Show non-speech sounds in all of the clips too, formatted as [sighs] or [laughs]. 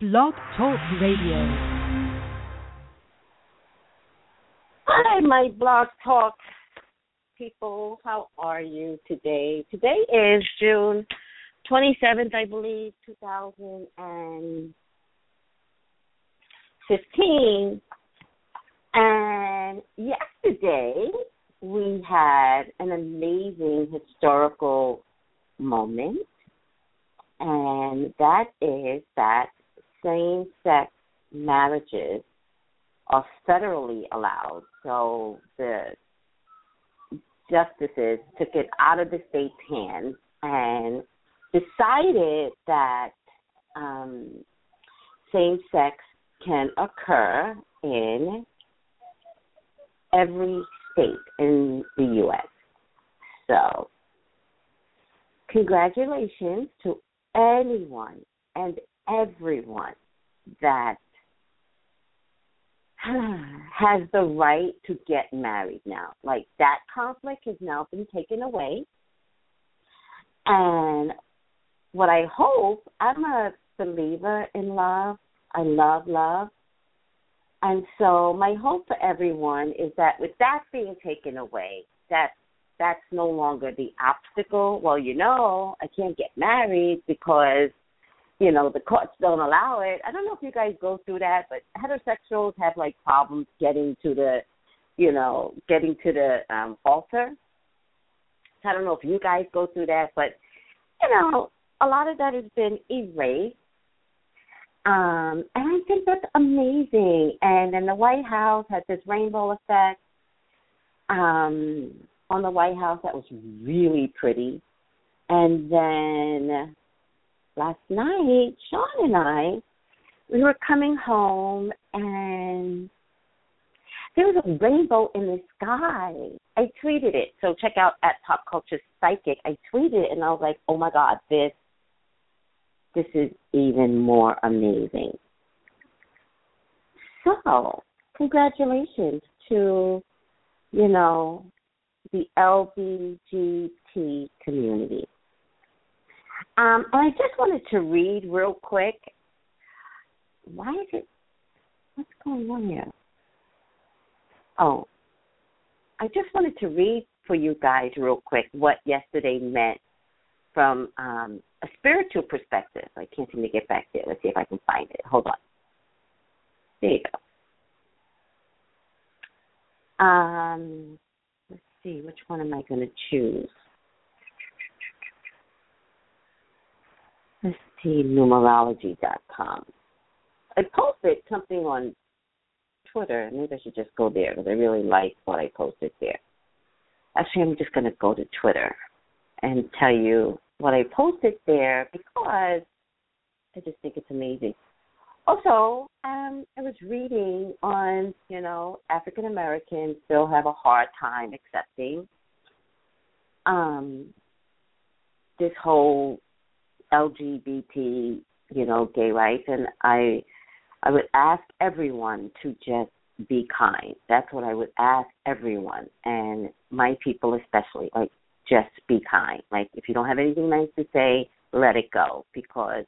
Blog Talk Radio. Hi, my blog talk people. How are you today? Today is June 27th, I believe, 2015. And yesterday we had an amazing historical moment, and that is that same sex marriages are federally allowed. So the justices took it out of the state's hands and decided that um, same sex can occur in every state in the U.S. So, congratulations to anyone and everyone that [sighs] has the right to get married now. Like that conflict has now been taken away. And what I hope, I'm a believer in love. I love love. And so my hope for everyone is that with that being taken away, that that's no longer the obstacle. Well, you know, I can't get married because, you know, the courts don't allow it. I don't know if you guys go through that, but heterosexuals have like problems getting to the, you know, getting to the um altar. So I don't know if you guys go through that, but you know, a lot of that has been erased um, and I think that's amazing. And then the White House had this rainbow effect um, on the White House that was really pretty. And then last night, Sean and I, we were coming home and there was a rainbow in the sky. I tweeted it. So check out at Pop Culture Psychic. I tweeted it and I was like, oh my God, this this is even more amazing. So, congratulations to, you know, the LBGT community. Um, and I just wanted to read real quick. Why is it? What's going on here? Oh, I just wanted to read for you guys real quick what yesterday meant from um, a spiritual perspective. I can't seem to get back there. Let's see if I can find it. Hold on. There you go. Um, let's see, which one am I going to choose? Let's see, numerology.com. I posted something on Twitter. Maybe I should just go there because I really like what I posted there. Actually, I'm just going to go to Twitter and tell you what I posted there because I just think it's amazing. Also, um, I was reading on, you know, African Americans still have a hard time accepting um, this whole LGBT, you know, gay rights, and I, I would ask everyone to just be kind. That's what I would ask everyone, and my people especially. Like, just be kind. Like if you don't have anything nice to say, let it go because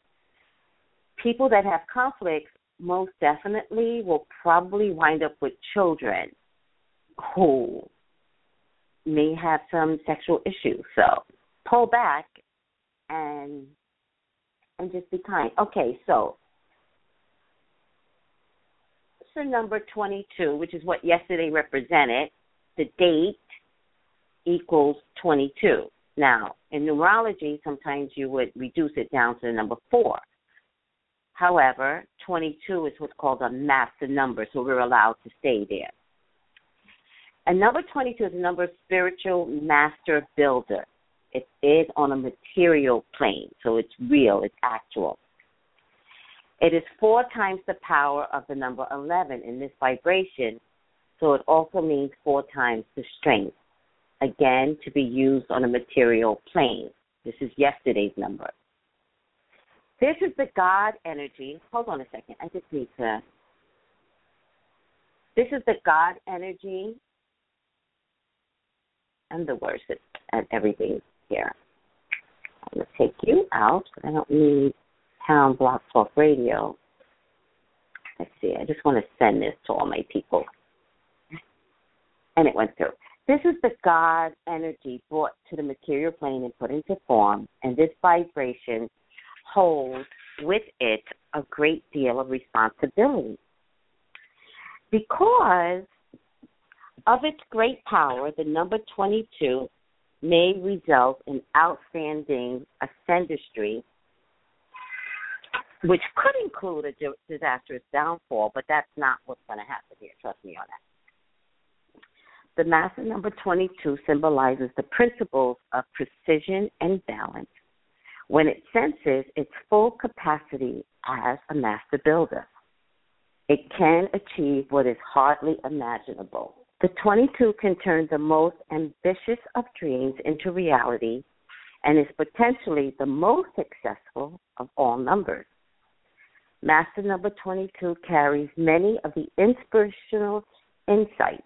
people that have conflicts most definitely will probably wind up with children who may have some sexual issues. So pull back and and just be kind. Okay, so so number 22, which is what yesterday represented, the date equals 22. Now, in numerology, sometimes you would reduce it down to the number four. However, 22 is what's called a master number, so we're allowed to stay there. And number 22 is a number of spiritual master builder. It is on a material plane, so it's real, it's actual. It is four times the power of the number 11 in this vibration, so it also means four times the strength again to be used on a material plane. This is yesterday's number. This is the God energy. Hold on a second. I just need to. This is the God energy. I'm the worst at, at everything here. I'm going to take you out. I don't need Town Blog Talk Radio. let's see, I just want to send this to all my people. And it went through. This is the God energy brought to the material plane and put into form, and this vibration holds with it a great deal of responsibility. Because of its great power, the number 22 may result in outstanding ascendistry, which could include a disastrous downfall, but that's not what's going to happen here. Trust me on that. The master number 22 symbolizes the principles of precision and balance when it senses its full capacity as a master builder. It can achieve what is hardly imaginable. The 22 can turn the most ambitious of dreams into reality and is potentially the most successful of all numbers. Master number 22 carries many of the inspirational insights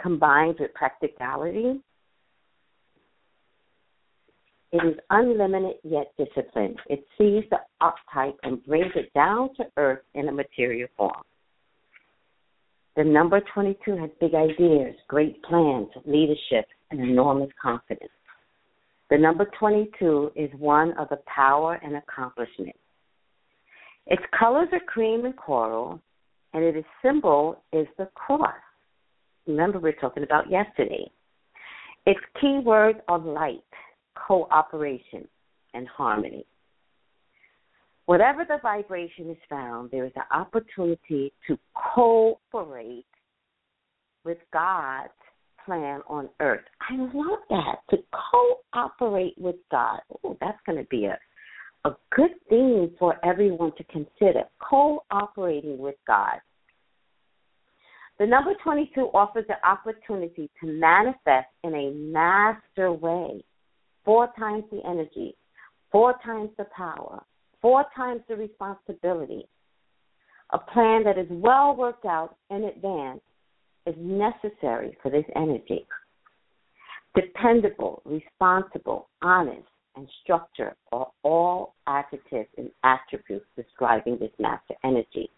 combined with practicality, it is unlimited yet disciplined. It sees the uptype and brings it down to earth in a material form. The number 22 has big ideas, great plans, leadership, and enormous confidence. The number 22 is one of the power and accomplishment. Its colors are cream and coral, and its symbol is the cross remember we are talking about yesterday. Its keywords are light, cooperation, and harmony. Whatever the vibration is found, there is an opportunity to cooperate with God's plan on earth. I love that. To cooperate with God. Oh, that's going to be a a good thing for everyone to consider. Cooperating with God. The number 22 offers the opportunity to manifest in a master way. Four times the energy, four times the power, four times the responsibility. A plan that is well worked out in advance is necessary for this energy. Dependable, responsible, honest, and structure are all adjectives and attributes describing this master energy.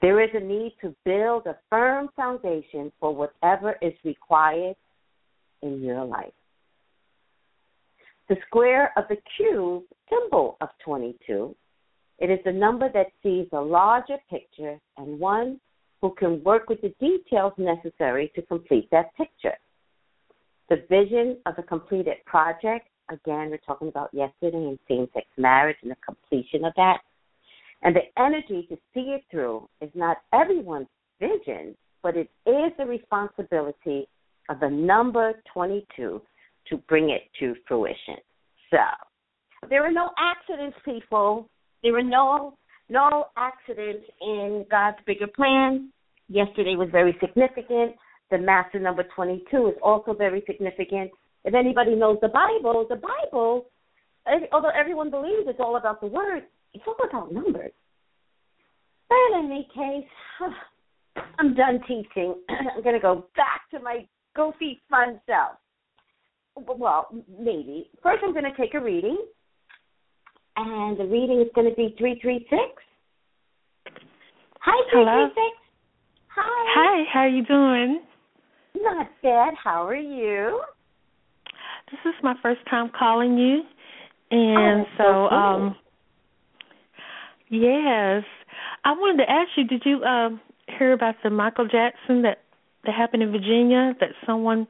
There is a need to build a firm foundation for whatever is required in your life. The square of the cube symbol of 22, it is the number that sees a larger picture and one who can work with the details necessary to complete that picture. The vision of a completed project, again, we're talking about yesterday in same sex marriage and the completion of that and the energy to see it through is not everyone's vision, but it is the responsibility of the number 22 to bring it to fruition. So, there are no accidents, people. There are no no accidents in God's bigger plan. Yesterday was very significant. The master number 22 is also very significant. If anybody knows the Bible, the Bible, although everyone believes it's all about the word, it's all about numbers. But in any case, [sighs] I'm done teaching. [clears throat] I'm going to go back to my goofy fun self. Well, maybe. First, I'm going to take a reading, and the reading is going to be 336. Hi, 336. Hi. Hi, how are you doing? Not bad. How are you? This is my first time calling you. And oh, so, so um Yes. I wanted to ask you, did you um hear about the Michael Jackson that that happened in Virginia that someone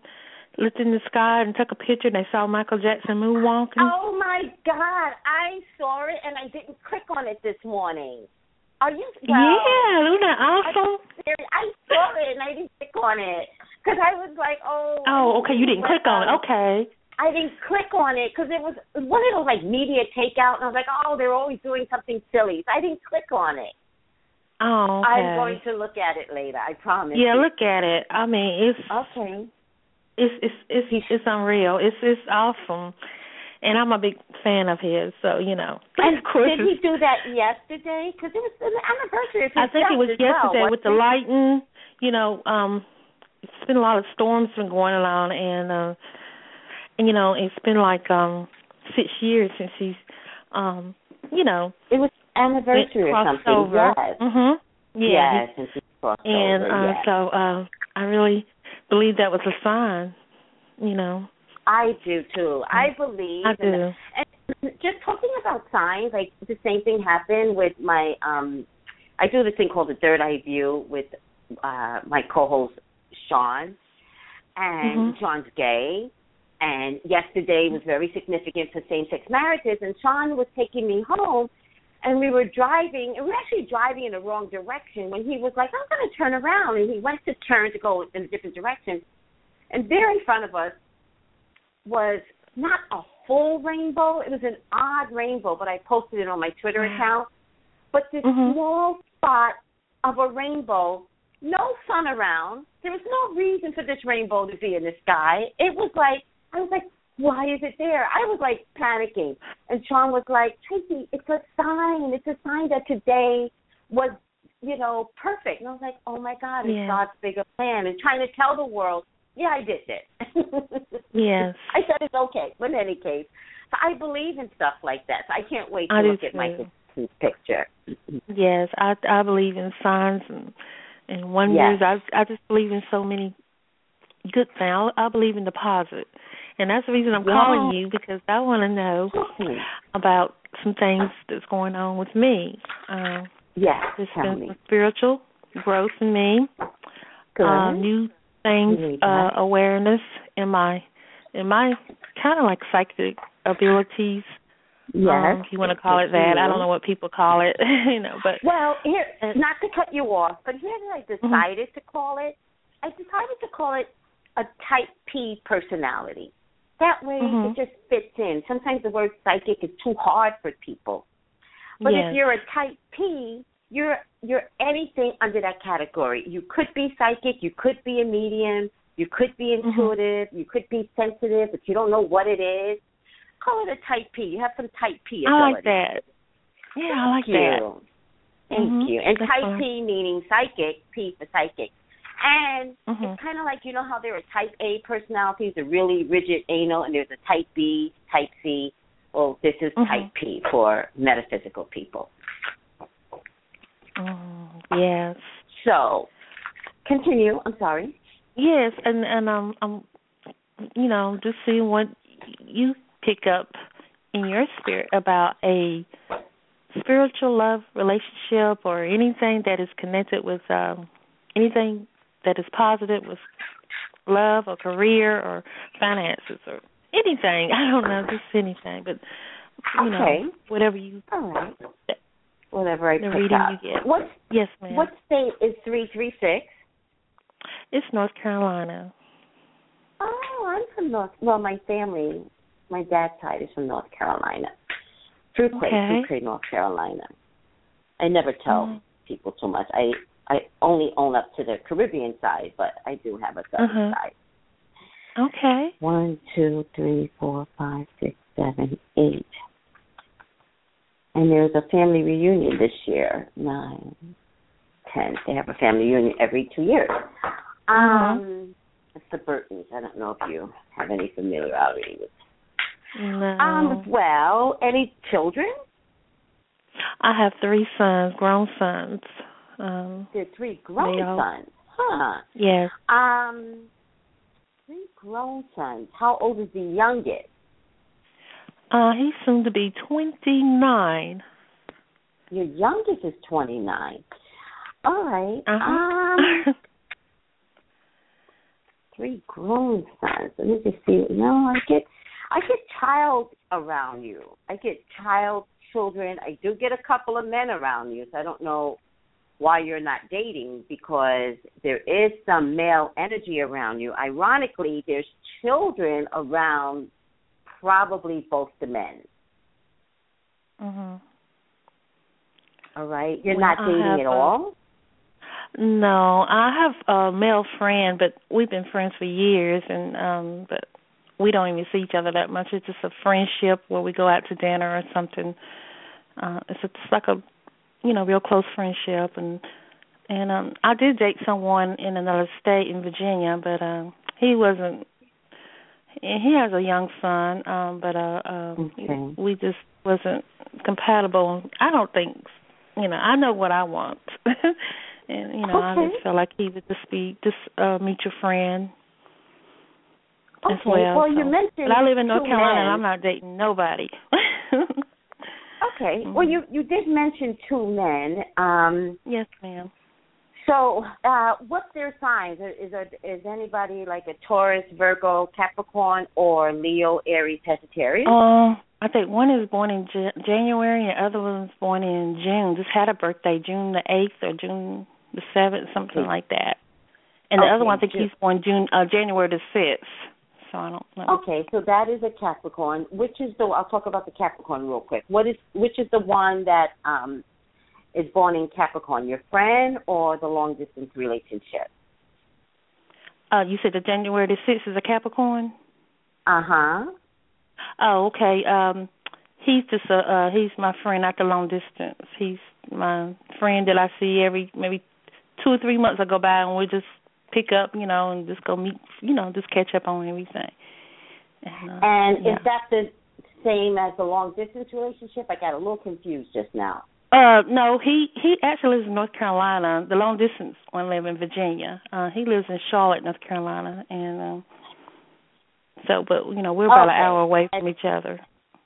looked in the sky and took a picture and they saw Michael Jackson moonwalking? Oh my god, I saw it and I didn't click on it this morning. Are you well, Yeah, that awesome? I, I saw it and I didn't click on it cuz I was like, "Oh, Oh, okay, you didn't click on it. Okay. I didn't click on it because it was one of those like media takeout, and I was like, oh, they're always doing something silly. So I didn't click on it. Oh, okay. I'm going to look at it later. I promise. Yeah, you. look at it. I mean, it's okay. It's it's it's it's unreal. It's it's awesome, and I'm a big fan of his. So you know, and of course, did he do that yesterday? Because it was an anniversary. Of his I think it was yesterday well, with the lighting. You know, um, it's been a lot of storms been going on, and. uh and you know it's been like um six years since he's um you know it was anniversary or something. Over. Yes. Mhm. Yeah. Yes, and, and uh, yes. so uh, I really believe that was a sign. You know. I do too. I believe. I do. And just talking about signs, like the same thing happened with my. um I do this thing called the Third Eye View with uh my co-host Sean, and Mhm. Sean's gay. And yesterday was very significant for same-sex marriages. And Sean was taking me home, and we were driving, and we were actually driving in the wrong direction when he was like, "I'm going to turn around," and he went to turn to go in a different direction, and there in front of us was not a full rainbow; it was an odd rainbow, but I posted it on my Twitter account. But this Mhm. small spot of a rainbow, no sun around. There was no reason for this rainbow to be in the sky. It was like I was like, why is it there? I was like panicking. And Sean was like, Tracy, it's a sign. It's a sign that today was, you know, perfect. And I was like, oh my God, it's Yeah. God's bigger plan. And trying to tell the world, yeah, I did this. [laughs] Yes. I said it's okay. But in any case, so I believe in stuff like that. So I can't wait to I look at my picture. [laughs] Yes, I I believe in signs and and wonders. I I just believe in so many good things. I, I believe in deposit, and that's the reason I'm calling you because I want to know about some things that's going on with me. Um, Yes, there's been me. some spiritual growth in me, Good. uh, new things, uh, awareness in my in my kind of like psychic abilities. yes. um, if you want to call it that. I don't know what people call it, [laughs] you know, but Well, here, not to cut you off, but here I Mm-hmm. decided to call it. I decided to call it a type P personality. That way, Mhm. it just fits in. Sometimes the word psychic is too hard for people, but yes. if you're a type P, you're you're anything under that category. You could be psychic, you could be a medium, you could be Mm-hmm. intuitive, you could be sensitive, but you don't know what it is. Call it a type P. You have some type P ability. I like that. Yeah, I like Thank that. you. Thank Mhm. you. And That's type fine. P meaning psychic, P for psychic. And Mhm. it's kind of like you know how there are type A personalities, the really rigid anal, and there's a type B, type C. Well, this is Mhm. type P for metaphysical people. Mm, yes. So, continue. I'm sorry. Yes, and and um I'm you know, just seeing what you pick up in your spirit about a spiritual love relationship or anything that is connected with um anything that is positive with love or career or finances or anything. I don't know, just anything. But you Okay. know, whatever you All right. Whatever I The pick reading up. you get. What yes, ma'am. what state is three three six? It's North Carolina. Oh, I'm from North. Well, my family, my dad's side is from North Carolina. Fuquay, Okay. Fuquay, North Carolina. I never tell Mhm. people too much. I I only own up to the Caribbean side, but I do have a southern Uh-huh. side. Okay. One, two, three, four, five, six, seven, eight. And there's a family reunion this year. Nine, ten. They have a family reunion every two years. Um, it's the Burtons. I don't know if you have any familiarity with. No. Um, well, any children? I have three sons, grown sons. Um, are three grown all- sons. Huh. yes. Um, three grown sons. How old is the youngest? Uh, he's soon to be 29. Your youngest is twenty nine. All right. Uh-huh. Um, [laughs] three grown sons. Let me just see. No, I get, I get child around you. I get child children. I do get a couple of men around you. So I don't know why you're not dating because there is some male energy around you. Ironically, there's children around probably both the men. mhm. All right. You're Well, not dating at a- all? No, I have a male friend, but we've been friends for years, and um, but we don't even see each other that much. It's just a friendship where we go out to dinner or something. Uh, it's it's like a, you know, real close friendship, and and um, I did date someone in another state in Virginia, but um, he wasn't he has a young son, um, but uh, uh okay. we just wasn't compatible. I don't think, you know, I know what I want, [laughs] and you know, okay. I just felt like he would just be just uh meet your friend. Okay. As well, well so. you mentioned. But I live in North Carolina, men. and I'm not dating nobody. [laughs] okay. Mm-hmm. Well, you you did mention two men. Um Yes, ma'am. So, uh, what's their signs? Is is anybody like a Taurus, Virgo, Capricorn, or Leo, Aries, Sagittarius? Uh, I think one is born in J- January and the other one's born in June. Just had a birthday, June the eighth or June the seventh, something like that. And the okay, other one, I think he's born June, uh, January the sixth. So I don't know. Okay, so that is a Capricorn. Which is the? I'll talk about the Capricorn real quick. What is? Which is the one that um is born in Capricorn? Your friend or the long distance relationship? Uh, you said the January the sixth is a Capricorn. Uh huh. Oh, okay. Um, he's just a uh, he's my friend, not the long distance. He's my friend that I see every maybe two or three months I go by and we're just pick up, you know, and just go meet, you know, just catch up on everything. And, uh, And yeah. is that the same as the long distance relationship? I got a little confused just now. Uh, no, he he actually lives in North Carolina. The long distance one live in Virginia. Uh, he lives in Charlotte, North Carolina, and um, so, but you know, we're about Okay. an hour away from each other.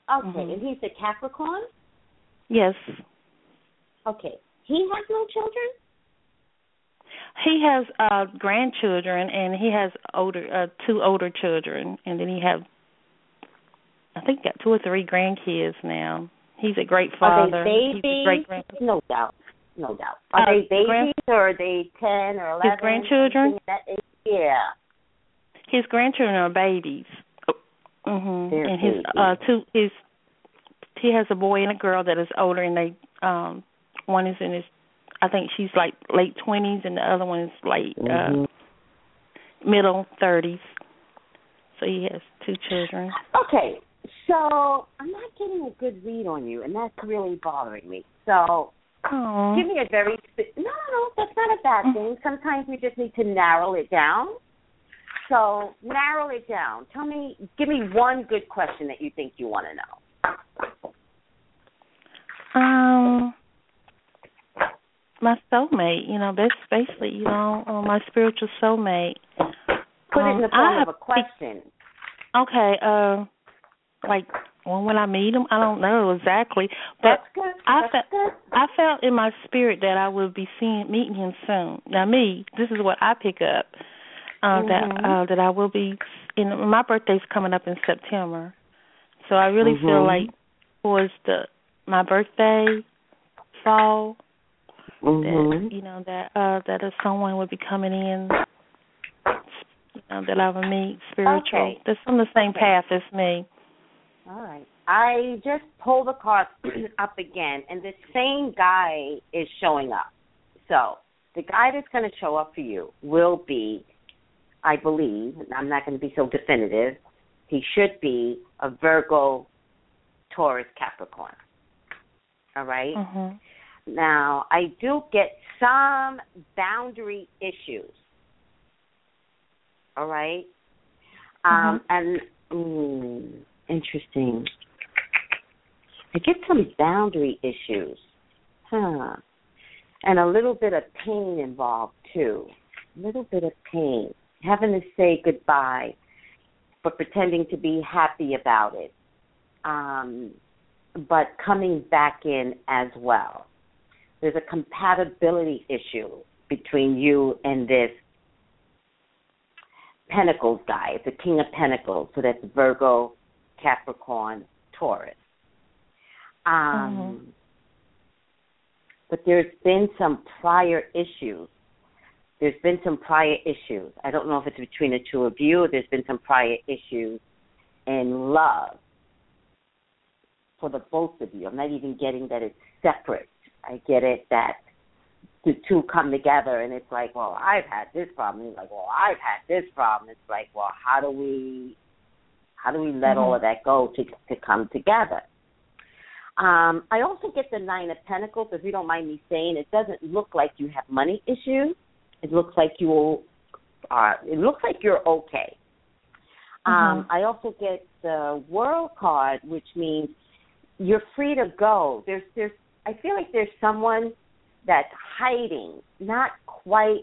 Okay, Mhm. and he's a Capricorn. Yes, Okay, he has no children. He has uh grandchildren, and he has older uh two older children, and then he have, I think, got two or three grandkids now. He's a great Are father. they He's a great grand. No doubt, no doubt. Are Uh, they babies grand- or are they ten or eleven? His grandchildren? something That age? Yeah. His grandchildren are babies. Mhm. And his babies. uh two his he has a boy and a girl that is older and they um one is in his I think she's like late 20s and the other one is late Mhm. uh middle 30s. So he has two children. Okay, so I'm not getting a good read on you, and that's really bothering me. So Oh. give me a very spe- no, no, no. That's not a bad thing. Sometimes we just need to narrow it down. So narrow it down. Tell me, give me one good question that you think you want to know. Um my soulmate, you know, that's basically, you know, uh, my spiritual soulmate. Put it in Um, the form I of have a question. Okay, uh, like when when I meet him, I don't know exactly, but. I felt. I felt in my spirit that I would be seeing meeting him soon. Now, me, this is what I pick up uh, Mhm. that uh, that I will be. In my birthday's coming up in September, so I really feel Mhm. like towards the my birthday, fall, Mhm. that you know that uh that if someone would be coming in you know, that I would meet spiritual Okay. that's on the same Okay. path as me. All right. I just pulled the card [clears throat] up again, and the same guy is showing up. So the guy that's going to show up for you will be, I believe, and I'm not going to be so definitive. He should be a Virgo, Taurus, Capricorn. All right? Mhm. Now, I do get some boundary issues. All right? Um, and mm, interesting. I get some boundary issues. Huh. And a little bit of pain involved too. A little bit of pain. Having to say goodbye, but pretending to be happy about it. Um, but coming back in as well there's a compatibility issue between you and this Pentacles guy. It's a King of Pentacles, so that's Virgo, Capricorn, Taurus. Um, But there's been some prior issues. There's been some prior issues. I don't know if it's between the two of you. There's been some prior issues in love for the both of you. I'm not even getting that it's separate. I get it that the two come together and it's like, well, I've had this problem. He's like, well, I've had this problem. It's like, well, how do we, how do we let all of that go to to come together? Um, I also get the nine of pentacles. If you don't mind me saying, it doesn't look like you have money issues. It looks like you, uh, it looks like you're okay. Um, I also get the World card, which means you're free to go. There's, there's. I feel like there's someone that's hiding, not quite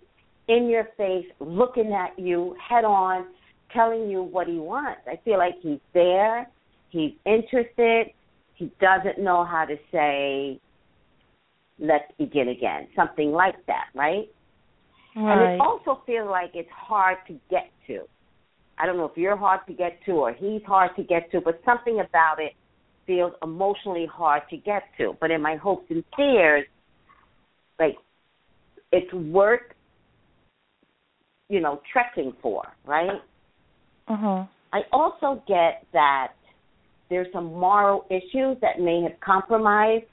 in your face, looking at you head on, telling you what he wants. I feel like he's there, he's interested, he doesn't know how to say, let's begin again, something like that, right? Right. And it also feels like it's hard to get to. I don't know if you're hard to get to or he's hard to get to, but something about it feels emotionally hard to get to. But in my hopes and fears, like it's worth, you know, trekking for, right? Uh-huh. I also get that there's some moral issues that may have compromised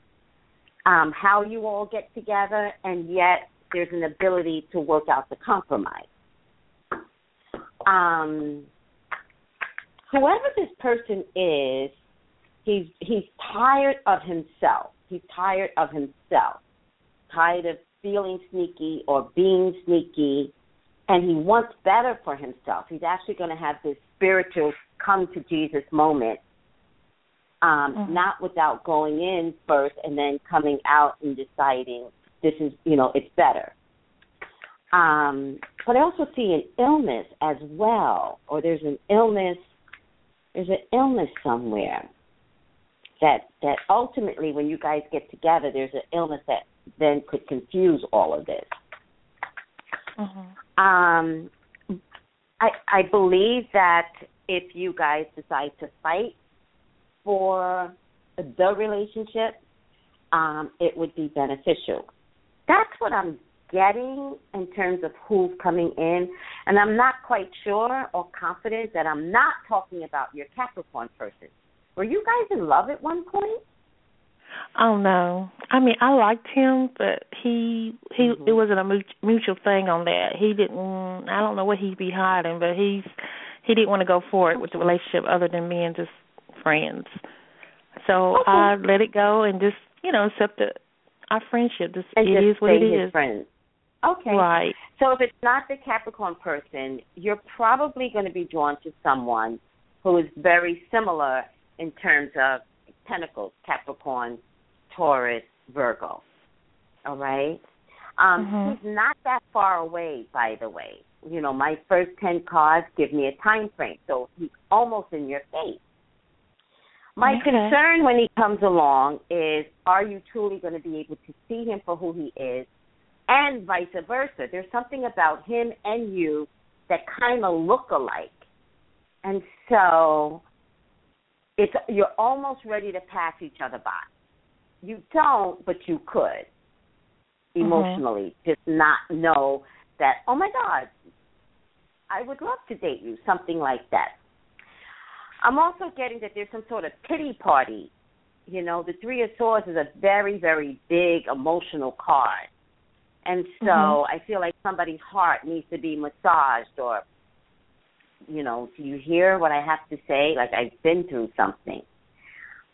um, how you all get together, and yet there's an ability to work out the compromise. Um, whoever this person is, he's he's tired of himself. He's tired of himself, tired of feeling sneaky or being sneaky, and he wants better for himself. He's actually going to have this spiritual come to Jesus moment, um, Mhm. not without going in first and then coming out and deciding this is, you know, it's better. Um, but I also see an illness as well, or there's an illness, there's an illness somewhere that that ultimately, when you guys get together, there's an illness that then could confuse all of this. Uh-huh. Um, I I believe that if you guys decide to fight for the relationship, um, it would be beneficial. That's what I'm getting in terms of who's coming in, and I'm not quite sure or confident that I'm not talking about your Capricorn person. Were you guys in love at one point? Oh no. I mean, I liked him, but he he Mhm. it wasn't a mutual thing on that. He didn't. I don't know what he'd be hiding, but he's he didn't want to go for it with the relationship other than being just friends. So Okay. I let it go and just you know accept the, our friendship. Just And it just is what it is. friends. Okay. Right. So if it's not the Capricorn person, you're probably going to be drawn to someone who is very similar in terms of Pentacles, Capricorn, Taurus, Virgo. All right. Um, Mhm. He's not that far away, by the way. You know, my first ten cards give me a time frame, so he's almost in your face. My Okay. concern when he comes along is are you truly going to be able to see him for who he is and vice versa. There's something about him and you that kind of look alike. And so it's you're almost ready to pass each other by. You don't, but you could Mhm. emotionally just not know that, oh my God, I would love to date you, something like that. I'm also getting that there's some sort of pity party. You know, the Three of Swords is a very, very big emotional card. And so Mhm. I feel like somebody's heart needs to be massaged or, you know, do you hear what I have to say? Like I've been through something.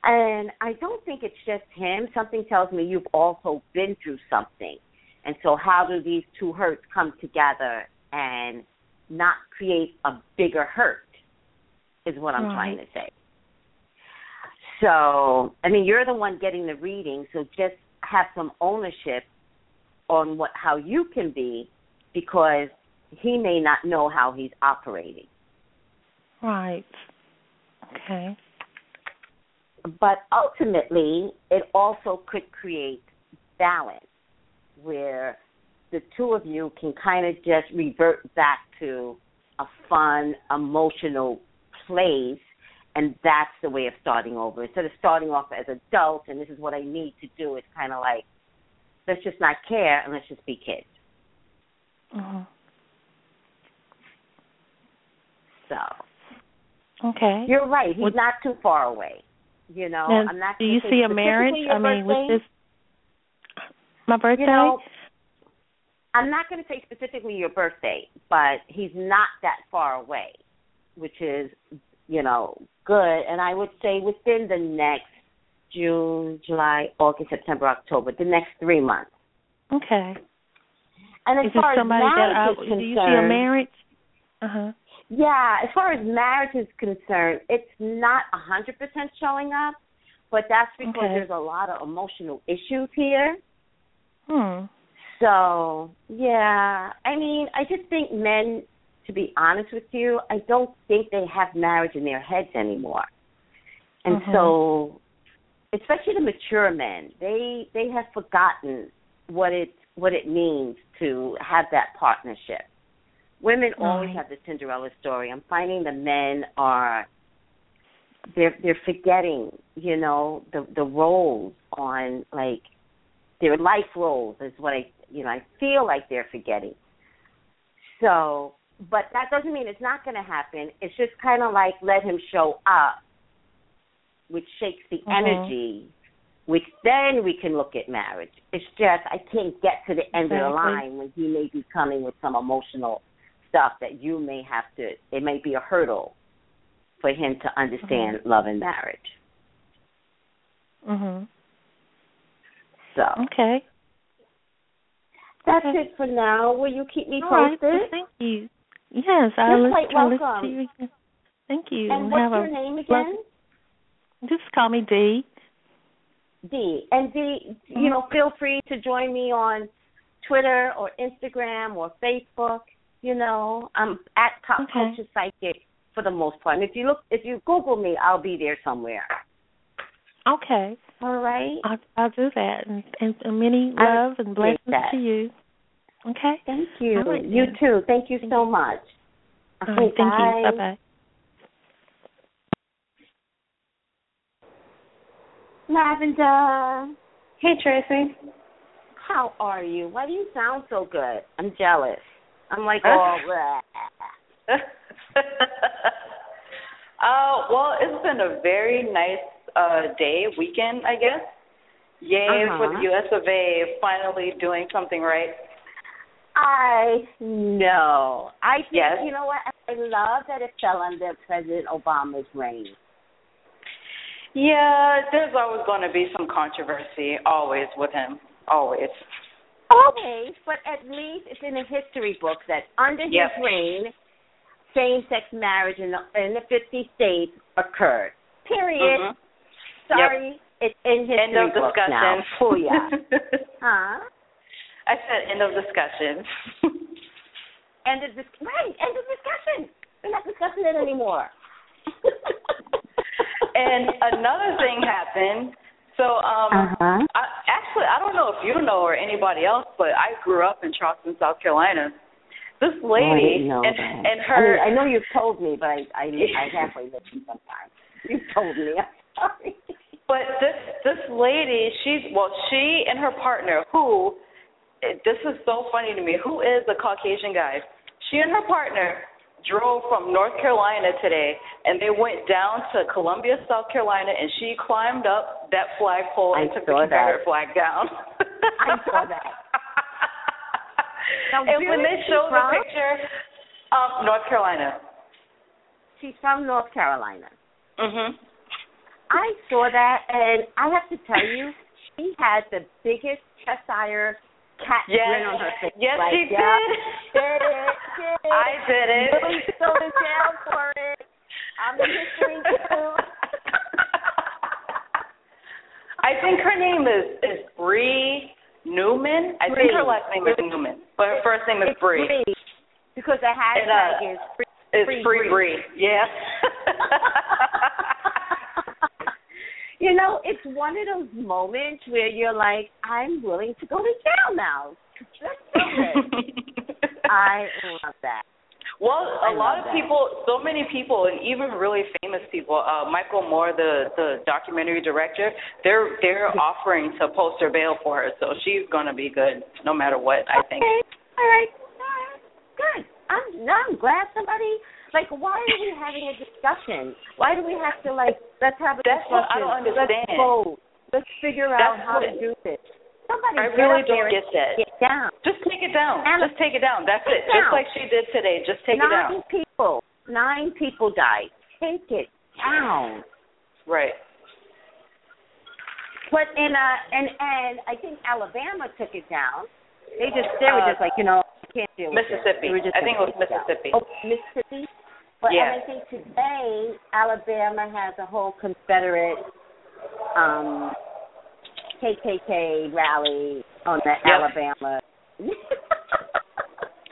And I don't think it's just him. Something tells me you've also been through something. And so how do these two hurts come together and not create a bigger hurt is what I'm Right. trying to say. So, I mean, you're the one getting the reading, so just have some ownership on what how you can be because he may not know how he's operating. Right. Okay. But ultimately, it also could create balance where the two of you can kind of just revert back to a fun, emotional place, and that's the way of starting over. Instead of starting off as adults and this is what I need to do, it's kind of like, let's just not care and let's just be kids. Mhm. So Okay. you're right. He's What- not too far away. You know, I'm not. do you see a marriage? I mean, birthday. with this my birthday? You know, I'm not going to say specifically your birthday, but he's not that far away, which is, you know, good. And I would say within the next June, July, August, September, October, the next three months. okay. And as Is far as somebody that I, is do you see a marriage? Uh huh. Yeah, as far as marriage is concerned, it's not a hundred percent showing up, but that's because Okay. there's a lot of emotional issues here. Hmm. So yeah, I mean, I just think men, to be honest with you, I don't think they have marriage in their heads anymore, and Mhm. so, especially the mature men, they they have forgotten what it what it means to have that partnership. Women always have the Cinderella story. I'm finding the men are they're they're forgetting, you know, the the roles on like their life roles is what I you know, I feel like they're forgetting. So but that doesn't mean it's not gonna happen. It's just kinda like let him show up which shakes the Mhm. energy which then we can look at marriage. It's just I can't get to the end of the line when he may be coming with some emotional stuff that you may have to it may be a hurdle for him to understand love and marriage. Mhm. So Okay. that's Okay. it for now. Will you keep me All right. posted? Thank you. Yes, I'll You're quite welcome. you. Thank you. And what's have your name again? Just call me Dee. D. And D, Mm-hmm. you know, feel free to join me on Twitter or Instagram or Facebook. You know, I'm at Pop Okay. Culture Psychic for the most part. And if you look, if you Google me, I'll be there somewhere. Okay. All right. I'll, I'll do that. And, and, and many love and blessings that. to you. Okay. Thank you. All right, you then. too. Thank you Thank so you. much. All right. Thank bye. you. Bye bye. Lavender, Hey, Tracy. how are you? Why do you sound so good? I'm jealous. I'm like, oh, [laughs] uh, well, it's been a very nice uh day, weekend, I guess. Yay for the Uh-huh. US of A finally doing something right. I know. I think, Yes. you know what? I love that it fell under President Obama's reign. Yeah, there's always going to be some controversy, always with him, always. Always, but at least it's in the history books that under his reign, same-sex marriage in the, in the 50 states occurred. Period. Mhm. Sorry, it's in history End of books discussion. now. Booyah. [laughs] huh? I said end of discussion. [laughs] End of dis- right. End of discussion. We're not discussing it anymore. [laughs] and another thing happened. So, um, Uh-huh. I, actually, I don't know if you know or anybody else, but I grew up in Charleston, South Carolina. This Oh, I lady and that. and I, her mean, I know you've told me, but I I, [laughs] I halfway listen sometimes. You've told me. I'm sorry. But this this lady, she's well, she and her partner, who this is so funny to me, who is a Caucasian guy. She and her partner drove from North Carolina today, and they went down to Columbia, South Carolina, and she climbed up that flagpole and I took the saw that. Confederate flag down. I saw that. [laughs] Now, and when they showed from? the picture, um, North Carolina. She's from North Carolina. Mhm. I saw that, and I have to tell you, she had the biggest Cheshire cat Yes. grin on her face. Yes, like, she yeah, did. Did it? Did it? I did it. Lily's still in jail for it. I'm in history too. I think her name is is Bree Newman. I think her last name is Newman, but her first name is Bree. Bree, because the hashtag uh, is free. It's Free Bree. Bree. Yeah. [laughs] you know, it's one of those moments where you're like, I'm willing to go to jail now. Let's do this. I love that. Well, a lot of that. people, so many people, and even really famous people. Uh, Michael Moore, the the documentary director, they're they're [laughs] offering to post her bail for her, so she's gonna be good no matter what. I think. Okay, all right, all right, good. I'm I'm glad somebody like. Why are we having a discussion? Why do we have to like? Let's have a That's what I discussion. don't Let's vote. Let's figure out That's how to do this. Somebody I really don't get that. get down. Just take it down. Just take it down. That's it. it Just like she did today. Just take it down. Nine down. people. Nine people died. Take it down. Right. But in uh and and I think Alabama took it down. They just they were Uh, just like you know can't deal with. Mississippi. Were just I think it was down. Mississippi. Oh, Mississippi. But Yeah. and I think today Alabama has a whole Confederate um KKK rally on the Yep. Alabama. [laughs]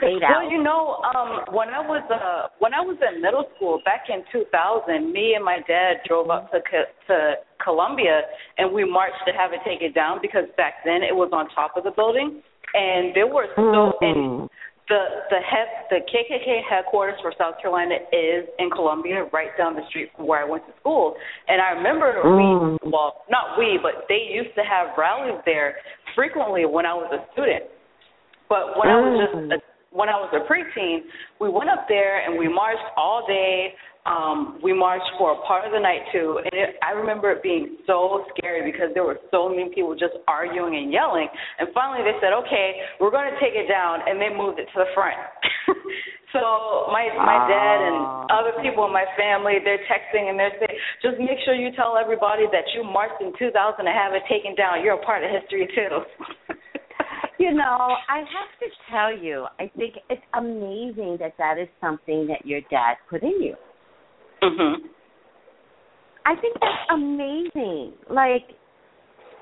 Well, you know, um, when I was uh, when I was in middle school back in 2000, me and my dad drove up to to Columbia and we marched to have it taken down because back then it was on top of the building, and there were so and Mhm. The the head the KKK headquarters for South Carolina is in Columbia, right down the street from where I went to school. And I remember Mm. we well, not we, but they used to have rallies there frequently when I was a student. But when I was just Mm. a, when I was a preteen, we went up there and we marched all day. Um, we marched for a part of the night too, and it, I remember it being so scary because there were so many people just arguing and yelling. And finally, they said, "Okay, we're going to take it down," and they moved it to the front. [laughs] so my my dad Ah. and other people in my family, they're texting and they're saying, "Just make sure you tell everybody that you marched in 2000 and have it taken down. You're a part of history too." [laughs] You know, I have to tell you, I think it's amazing that that is something that your dad put in you. Mhm. I think that's amazing. Like,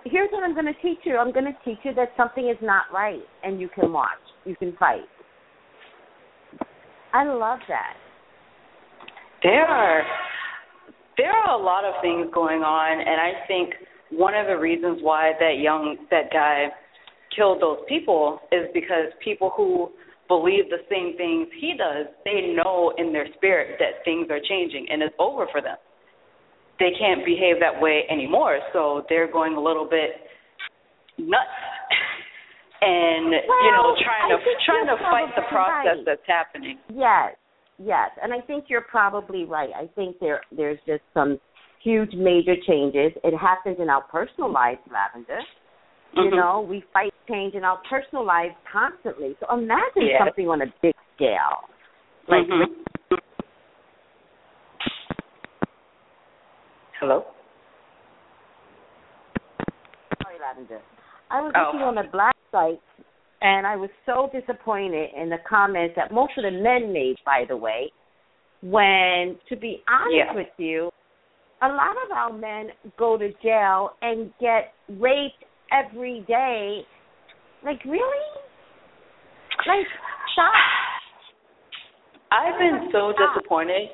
here's what I'm going to teach you. I'm going to teach you that something is not right, and you can watch, you can fight. I love that. There are there are a lot of things going on, and I think one of the reasons why that young that guy killed those people is because people who believe the same things he does, they know in their spirit that things are changing and it's over for them. They can't behave that way anymore, so they're going a little bit nuts. [laughs] and you know, trying to trying to fight the process right. that's happening. Yes, yes, and I think you're probably right. I think there there's just some huge major changes. It happens in our personal lives, Lavender. You Mhm. know, we fight change in our personal lives constantly. So imagine Yeah. something on a big scale. Like Mhm. Hello. sorry, Lavender. I was Oh. looking on the black site and I was so disappointed in the comments that most of the men made, by the way, when to be honest Yeah. with you, a lot of our men go to jail and get raped every day. Like really? Like stop. I've been so disappointed.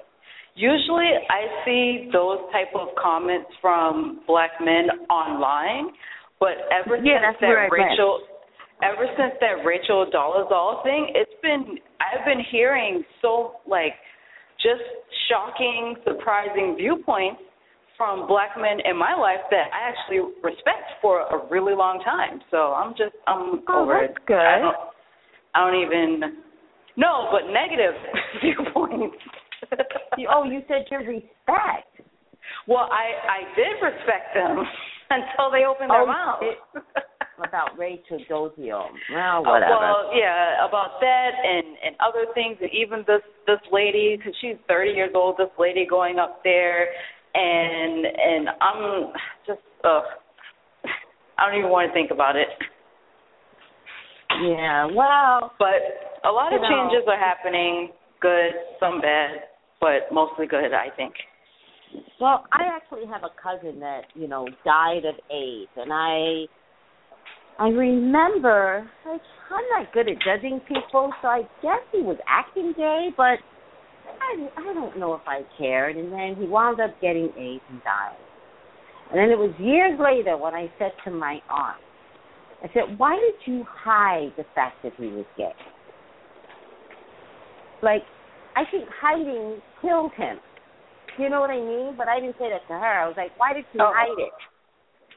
Usually I see those type of comments from black men online, but ever Yeah, since that went. Rachel ever since that Rachel Dolezal thing, it's been I've been hearing so like just shocking, surprising viewpoints from black men in my life that I actually respect for a really long time. So I'm just I'm Oh, over that's it. good. I don't, I don't even no, but negative [laughs] viewpoints. You- oh, you said your respect. well, I I did respect them [laughs] until they opened their Oh, mouths. it- [laughs] About Rachel Dozier. Well, Uh, whatever. well, yeah, about that and and other things, and even this this lady, because she's 30 years old. This lady going up there, and and I'm just, uh, I don't even want to think about it. yeah, well, But a lot of know. changes are happening. Good, some bad, but mostly good, I think. Well, I actually have a cousin that you know died of AIDS, and I, I remember like I'm not good at judging people, so I guess he was acting gay, but I I don't know if I cared. And then he wound up getting AIDS and died. And then it was years later when I said to my aunt, I said, "Why did you hide the fact that he was gay?" Like, I think hiding killed him. You know what I mean? But I didn't say that to her. I was like, why did you Oh. hide it?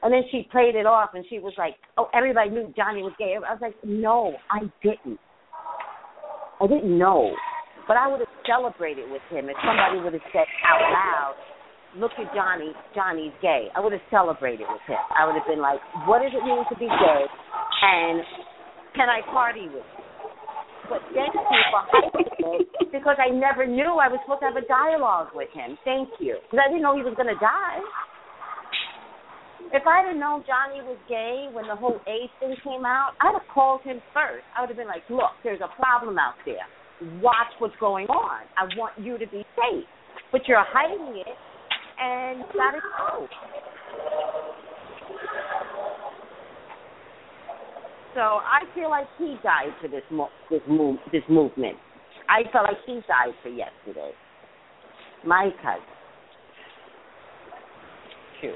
And then she played it off and she was like, oh, everybody knew Johnny was gay. I was like, no, I didn't. I didn't know. But I would have celebrated with him if somebody would have said out loud, look at Johnny, Johnny's gay. I would have celebrated with him. I would have been like, what does it mean to be gay? And can I party with you? But thank you for hiding it because I never knew I was supposed to have a dialogue with him. Thank you. Because I didn't know he was going to die. If I'd have known Johnny was gay when the whole AIDS thing came out, I'd have called him first. I would have been like, look, there's a problem out there. Watch what's going on. I want you to be safe, but you're hiding it, and that is true. So I feel like he died for this mo- this move this movement. I felt like he died for yesterday. My cousin. True.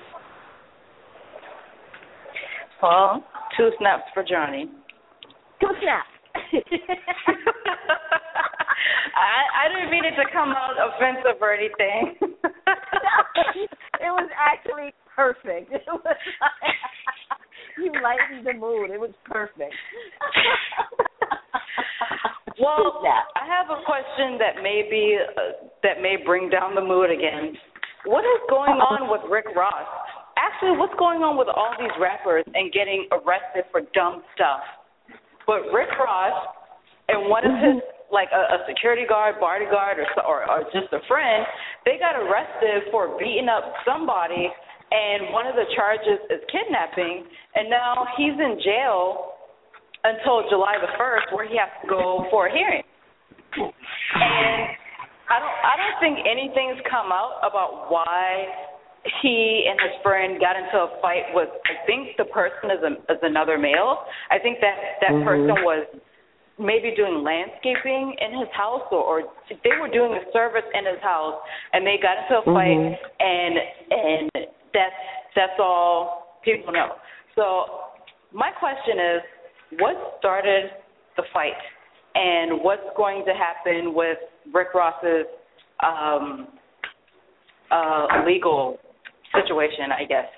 Well, two snaps for Johnny. Two snaps. [laughs] I I didn't mean it to come out offensive or anything. [laughs] [laughs] it was actually perfect. It was like, [laughs] you lightened the mood. It was perfect. well, I have a question that may be uh, that may bring down the mood again. What is going on with Rick Ross? Actually, what's going on with all these rappers and getting arrested for dumb stuff? But Rick Ross and one of his like a, a security guard, bodyguard, or, or or just a friend, they got arrested for beating up somebody, and one of the charges is kidnapping, and now he's in jail until July the first, where he has to go for a hearing. And I don't I don't think anything's come out about why he and his friend got into a fight with I think the person is a, is another male. I think that that Mhm. person was maybe doing landscaping in his house or, or they were doing a service in his house and they got into a fight Mhm. and and that's that's all people know. So my question is what started the fight and what's going to happen with Rick Ross's um uh legal situation, I guess.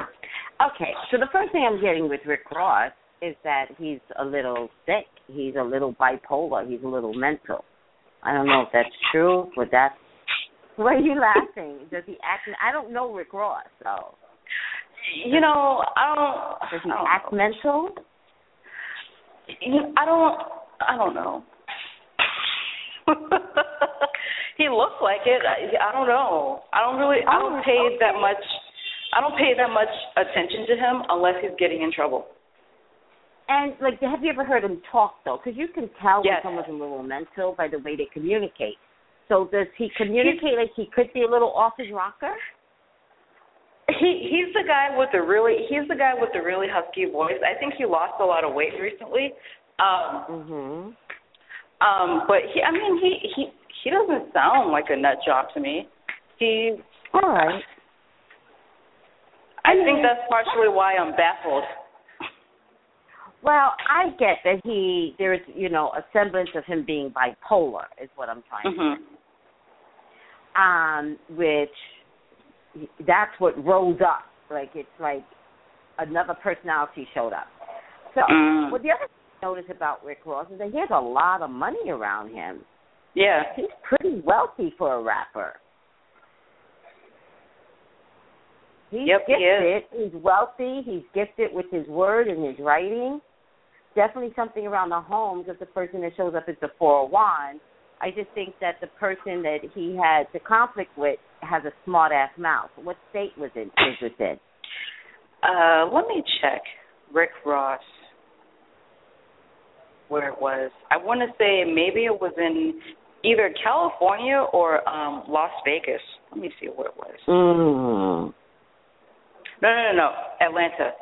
Okay, so the first thing I'm getting with Rick Ross is that he's a little sick. He's a little bipolar. He's a little mental. I don't know if that's true, but that's. Why are you laughing? Does he act? I don't know Rick Ross, so You know, I don't. does he don't act know. mental? I don't. I don't know. [laughs] he looks like it. I, I don't know. I don't really. I don't Oh, pay that much. I don't pay that much attention to him unless he's getting in trouble. And like, have you ever heard him talk though? Because you can tell Yes. when someone's a little mental by the way they communicate. So does he communicate like he could be a little off his rocker? He he's the guy with the really he's the guy with the really husky voice. I think he lost a lot of weight recently. Um Mhm. um but he I mean he he he doesn't sound like a nut job to me. He All right. I I mean- think that's partially why I'm baffled. Well, I get that he there's you know a semblance of him being bipolar is what I'm trying. Mhm. Um, which that's what rose up. Like it's like another personality showed up. So, Mm. what the other thing I notice about Rick Ross is that he has a lot of money around him. Yeah. He's pretty wealthy for a rapper. He's Yep, he gifted. He's wealthy. He's gifted with his word and his writing. Definitely something around the home because the person that shows up is the Four of Wands. I just think that the person that he had the conflict with has a smart ass mouth. What state was it is this in? Uh, let me check. Rick Ross. Where it was. I want to say maybe it was in either California or um Las Vegas. Let me see where it was. Mm. No, no, no, no. Atlanta.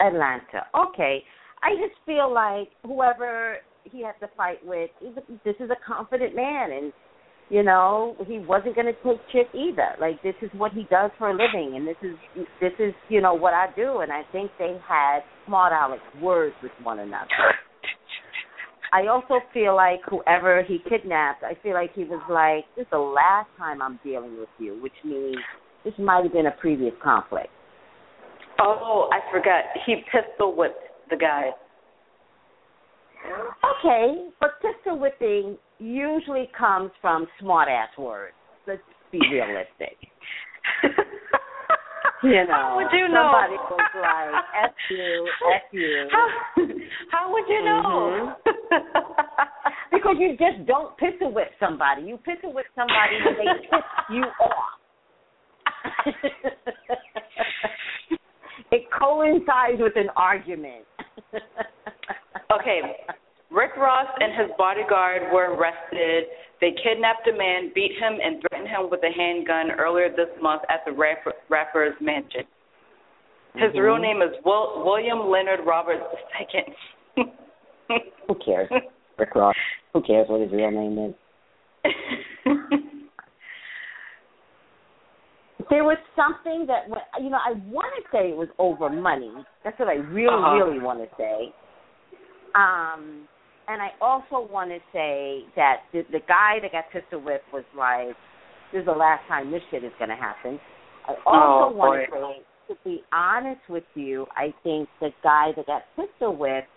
Atlanta. Okay. I just feel like whoever he has to fight with, this is a confident man, and you know he wasn't going to take shit either. Like this is what he does for a living, and this is this is you know what I do, and I think they had smart aleck words with one another. I also feel like whoever he kidnapped, I feel like he was like, "This is the last time I'm dealing with you," which means this might have been a previous conflict. Oh, I forgot. He pistol whipped the guy. Okay, but pistol whipping usually comes from smart ass words. Let's be realistic. [laughs] You know, How would you know? Somebody was like, "F you, F you," How, how would you know? Mm-hmm. [laughs] because you just don't pistol whip somebody. You pistol whip somebody when they piss you off. [laughs] it coincides with an argument. Okay, Rick Ross and his bodyguard were arrested. They kidnapped a man, beat him, and threatened him with a handgun earlier this month at the rapper, rapper's mansion. His Mhm. real name is Will, William Leonard Roberts II. Who cares? Rick Ross. Who cares what his real name is? [laughs] There was something that you know. I want to say it was over money. That's what I really, Uh-huh. really want to say. Um, and I also want to say that the, the guy that got pistol whipped was like, "This is the last time this shit is going to happen." I also Oh, want to say, to be honest with you, I think the guy that got pistol whipped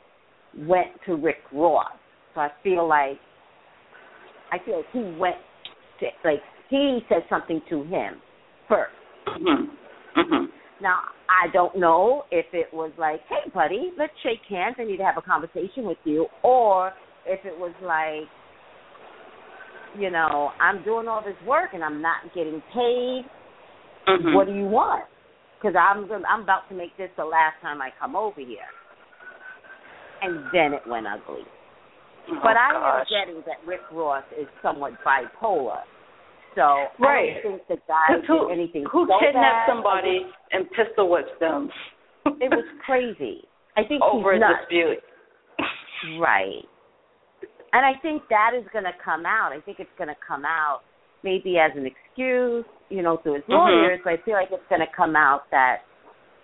went to Rick Ross. So I feel like I feel like he went to like he said something to him first. mhm. Mhm. Now I don't know if it was like, "Hey, buddy, let's shake hands. I need to have a conversation with you," or if it was like, you know, I'm doing all this work and I'm not getting paid. Mhm. What do you want? Because I'm gonna, I'm about to make this the last time I come over here. And then it went ugly. Oh, But I am gosh. getting that Rick Ross is somewhat bipolar. So Right. I don't think the guy Who- did anything who so kidnapped bad. somebody and pistol whipped them? It was crazy. I think over he's a dispute. Right. And I think that is going to come out. I think it's going to come out maybe as an excuse, you know, through his Mhm. lawyers. But I feel like it's going to come out that,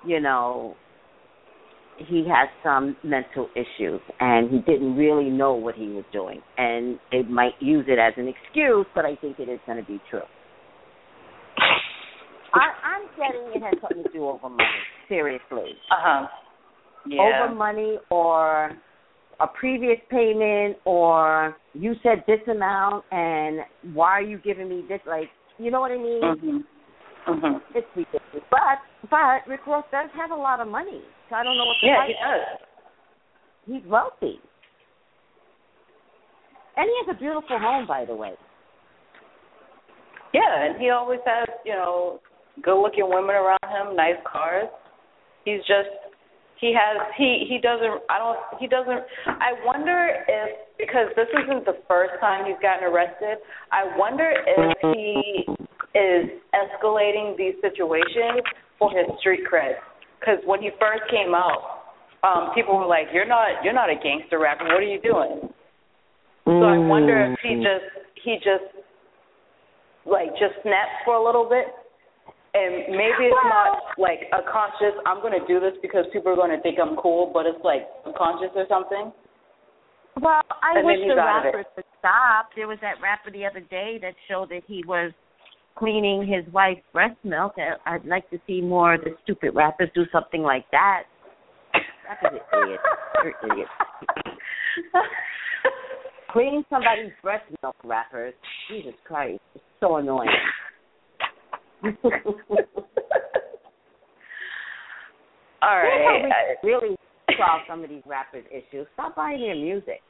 you know, he has some mental issues and he didn't really know what he was doing. And it might use it as an excuse, but I think it is going to be true. I, I'm getting it has something to do over money. Seriously Uh huh. Yeah. over money or a previous payment or you said this amount and why are you giving me this like you know what I mean? Mhm. Mhm. It's ridiculous. But but Rick Ross does have a lot of money. So I don't know what to Yeah, he does. He's wealthy. And he has a beautiful home by the way. Yeah, and he always has, you know, good-looking women around him, nice cars. He's just he has he he doesn't I don't he doesn't I wonder if because this isn't the first time he's gotten arrested. I wonder if he is escalating these situations for his street cred. Because when he first came out, um, people were like, "You're not you're not a gangster rapper. What are you doing?" So I wonder if he just he just like just snaps for a little bit, and maybe it's not like a conscious. I'm going to do this because people are going to think I'm cool, but it's like subconscious or something. Well, I And wish the out of rappers would stop. There was that rapper the other day that showed that he was cleaning his wife's breast milk. I'd like to see more of the stupid rappers do something like that. Rappers are idiots. They're idiots. [laughs] Somebody's breast milk, rappers. Jesus Christ. It's so annoying. [laughs] All right. really solve some of these rappers' issues. Stop buying their music.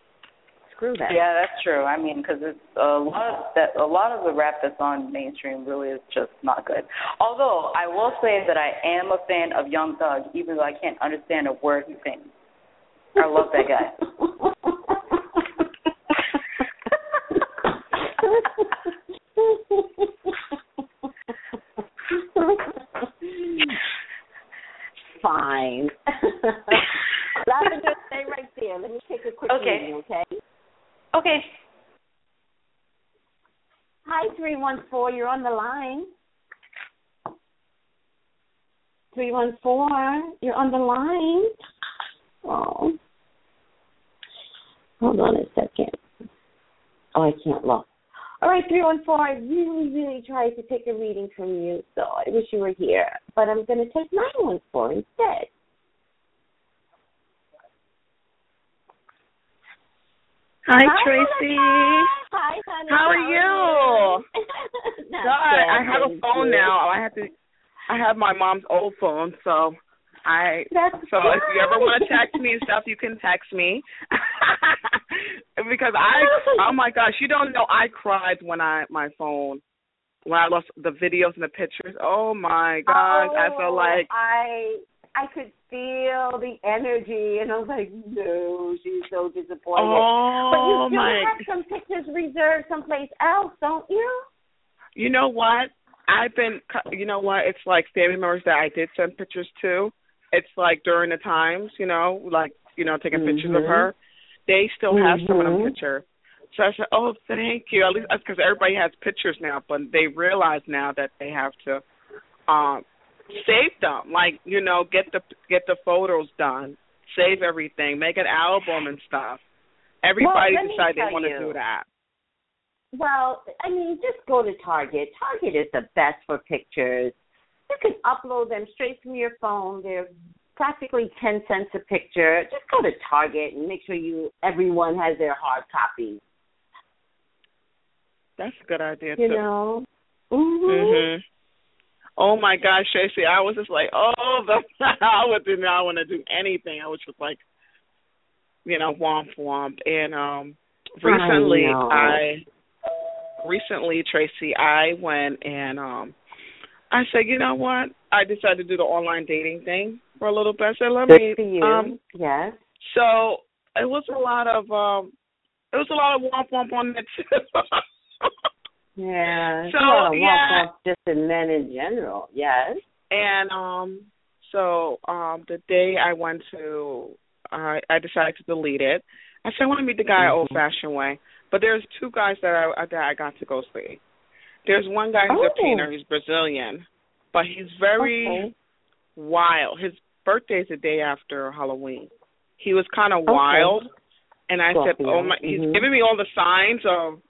Screw them. Yeah, that's true. I mean, because it's a lot of that. A lot of the rap that's on mainstream really is just not good. Although I will say that I am a fan of Young Thug, even though I can't understand a word he sings. I love that guy. Fine. [laughs] Lavender, stay right there. Let me take a quick Okay. meeting, okay? Okay. Hi, 314. You're on the line. 314. You're on the line. Oh. Hold on a second. Oh, I can't look. All right, 314. I really, really tried to take a reading from you, so I wish you were here. But I'm going to take 914 instead. Hi, Hi, Tracey. Hi, honey. How are you? [laughs] God, I have a phone now. I have to. I have my mom's old phone, so I. That's So if you ever want to text me and stuff, you can text me. [laughs] because I, oh my gosh, you don't know. I cried when I my phone when I lost the videos and the pictures. Oh my gosh, I feel Oh, like I I could feel the energy, and I was like, no, she's so disappointed. Oh but you still my! have some pictures reserved someplace else, don't you? You know what? I've been. You know what? It's like family members that I did send pictures to. It's like during the times, you know, like you know, taking mm-hmm. pictures of her. They still have some of them Mhm. pictures. So I said, "Oh, thank you." At least because everybody has pictures now, but they realize now that they have to um save them. Like you know, get the get the photos done, save everything, make an album and stuff. Everybody me decided they want to do that. Well, I mean, just go to Target. Target is the best for pictures. You can upload them straight from your phone. They're practically ten cents a picture. Just go to Target and make sure you everyone has their hard copy. That's a good idea You too. know. Mhm. Mhm. Oh my gosh, Tracey, I was just like, oh, [laughs] the, I would did not want to do anything. I was just like, you know, womp womp. And um recently, I. I recently, Tracey, I went and um I said, you know what? I decided to do the online dating thing for a little bit. I said, let Good me. for you. Um, yes. so it was a lot of um it was a lot of womp womp on that too. [laughs] Yeah. So, yeah. walk off just in men in general. Yes. And um so um the day I went to I I decided to delete it. I said I want to meet the guy Mhm. old fashioned way. But there's two guys that I that I got to go see. There's one guy who's Oh. a painter, he's Brazilian. But he's very Okay. wild. His birthday is the day after Halloween. He was kind of Okay. wild and I said, Scorpio. "Oh my!" He's Mhm. giving me all the signs of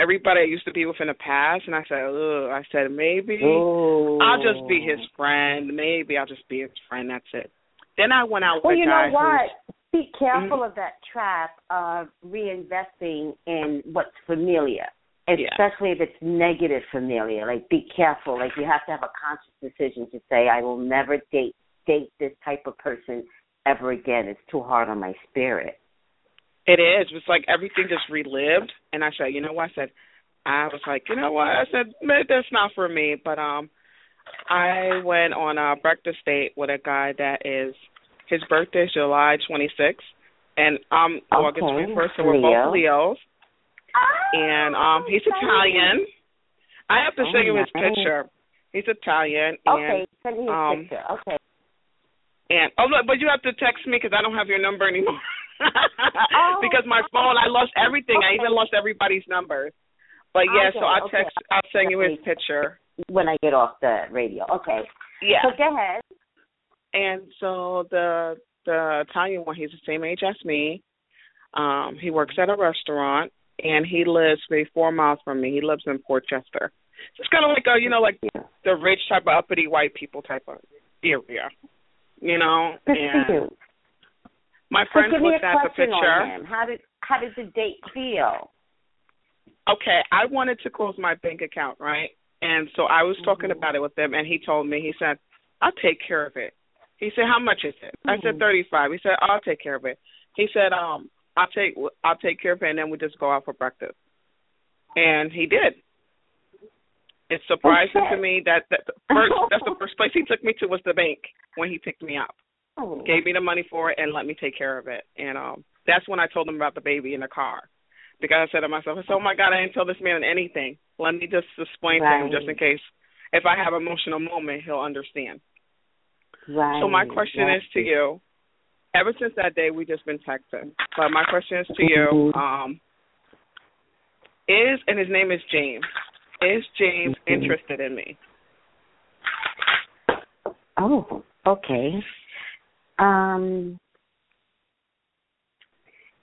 everybody I used to be with in the past, and I said, "Ugh." I said, "Maybe Ooh. I'll just be his friend. Maybe I'll just be his friend. That's it." Then I went out with Well, a you know what? Be careful Mhm. of that trap of reinvesting in what's familiar, Yeah. especially if it's negative familiar. Like, be careful. Like, you have to have a conscious decision to say, "I will never date date this type of person ever again. It's too hard on my spirit." It is. It's like everything just relived. And I said, you know what? I said, I was like, you know what? I said, "Man, that's not for me. But um, I went on a breakfast date with a guy that is his birthday is July 26th, and I'm August Okay, 21st, so we're Leo. both Leos. And um, he's Italian. I have to Oh, show you his picture. He's Italian, Okay, and send me a um, picture. Okay. and oh, look, but you have to text me because I don't have your number anymore. [laughs] [laughs] Oh, because my phone, I lost everything. I even lost everybody's numbers. But yeah, so I'll okay. text. I'll send you his picture. When I get off the radio. Okay. Yeah. So go ahead. And so the the Italian one, he's the same age as me. Um, he works at a restaurant, and he lives maybe four miles from me. He lives in Port Chester. So it's kind of like a, you know, like Yeah. the rich type of uppity white people type of area, you know. And my So friends give me looked a at the question picture. How did how did the date feel? okay, I wanted to close my bank account, right? And so I was talking Mhm. about it with him, and he told me, he said, I'll take care of it. He said, how much is it? I said, Mhm. 35. He said, I'll take care of it. He said, um, I'll take, I'll take care of it, and then we just go out for breakfast. And he did. It's surprising Okay. to me that, that the first, that's the [laughs] first place he took me to was the bank when he picked me up. Oh. Gave me the money for it and let me take care of it. And um that's when I told him about the baby in the car. Because I said to myself, I said, Oh my God, I didn't tell this man anything. Let me just explain to him just in case if I have an emotional moment he'll understand. Right. So my question right. is to you. Ever since that day we've just been texting. But my question is to you, Mhm. um is and his name is James. Is James Mhm. interested in me? Oh, okay. Um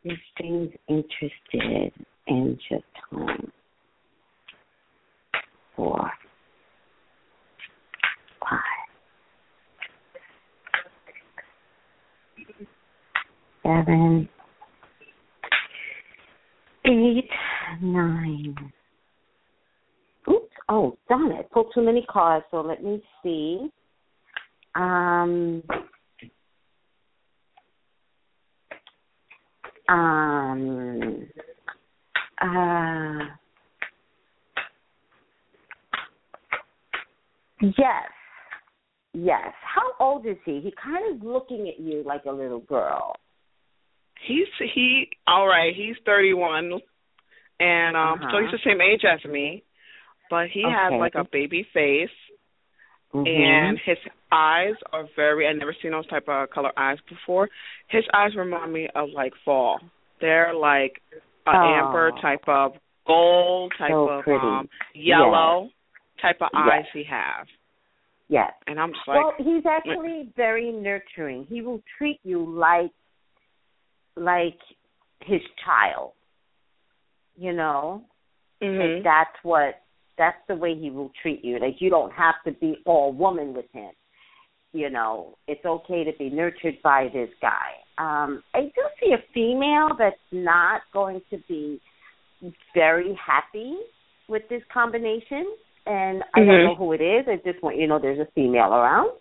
is James interested in just home four five seven eight nine Oops. Oh, darn it. Pulled too many cards, so let me see. Um um uh yes. Yes. How old is he? He kind of looking at you like a little girl. He's he all right. He's thirty one, and um, Uh-huh. so he's the same age as me, but he has like a baby face, Mhm. and his eyes are very. I've never seen those type of color eyes before. His eyes remind me of like fall. They're like a Oh. amber type of gold type So of pretty. um yellow type of eyes Yes. he have, yes. and I'm just like, well, he's actually very nurturing. He will treat you like like his child. You know, mhm. like that's what that's the way he will treat you. Like you don't have to be all woman with him. You know, it's okay to be nurtured by this guy. Um, I do see a female that's not going to be very happy with this combination, and I don't Mhm. know who it is. I just want you to know there's a female around.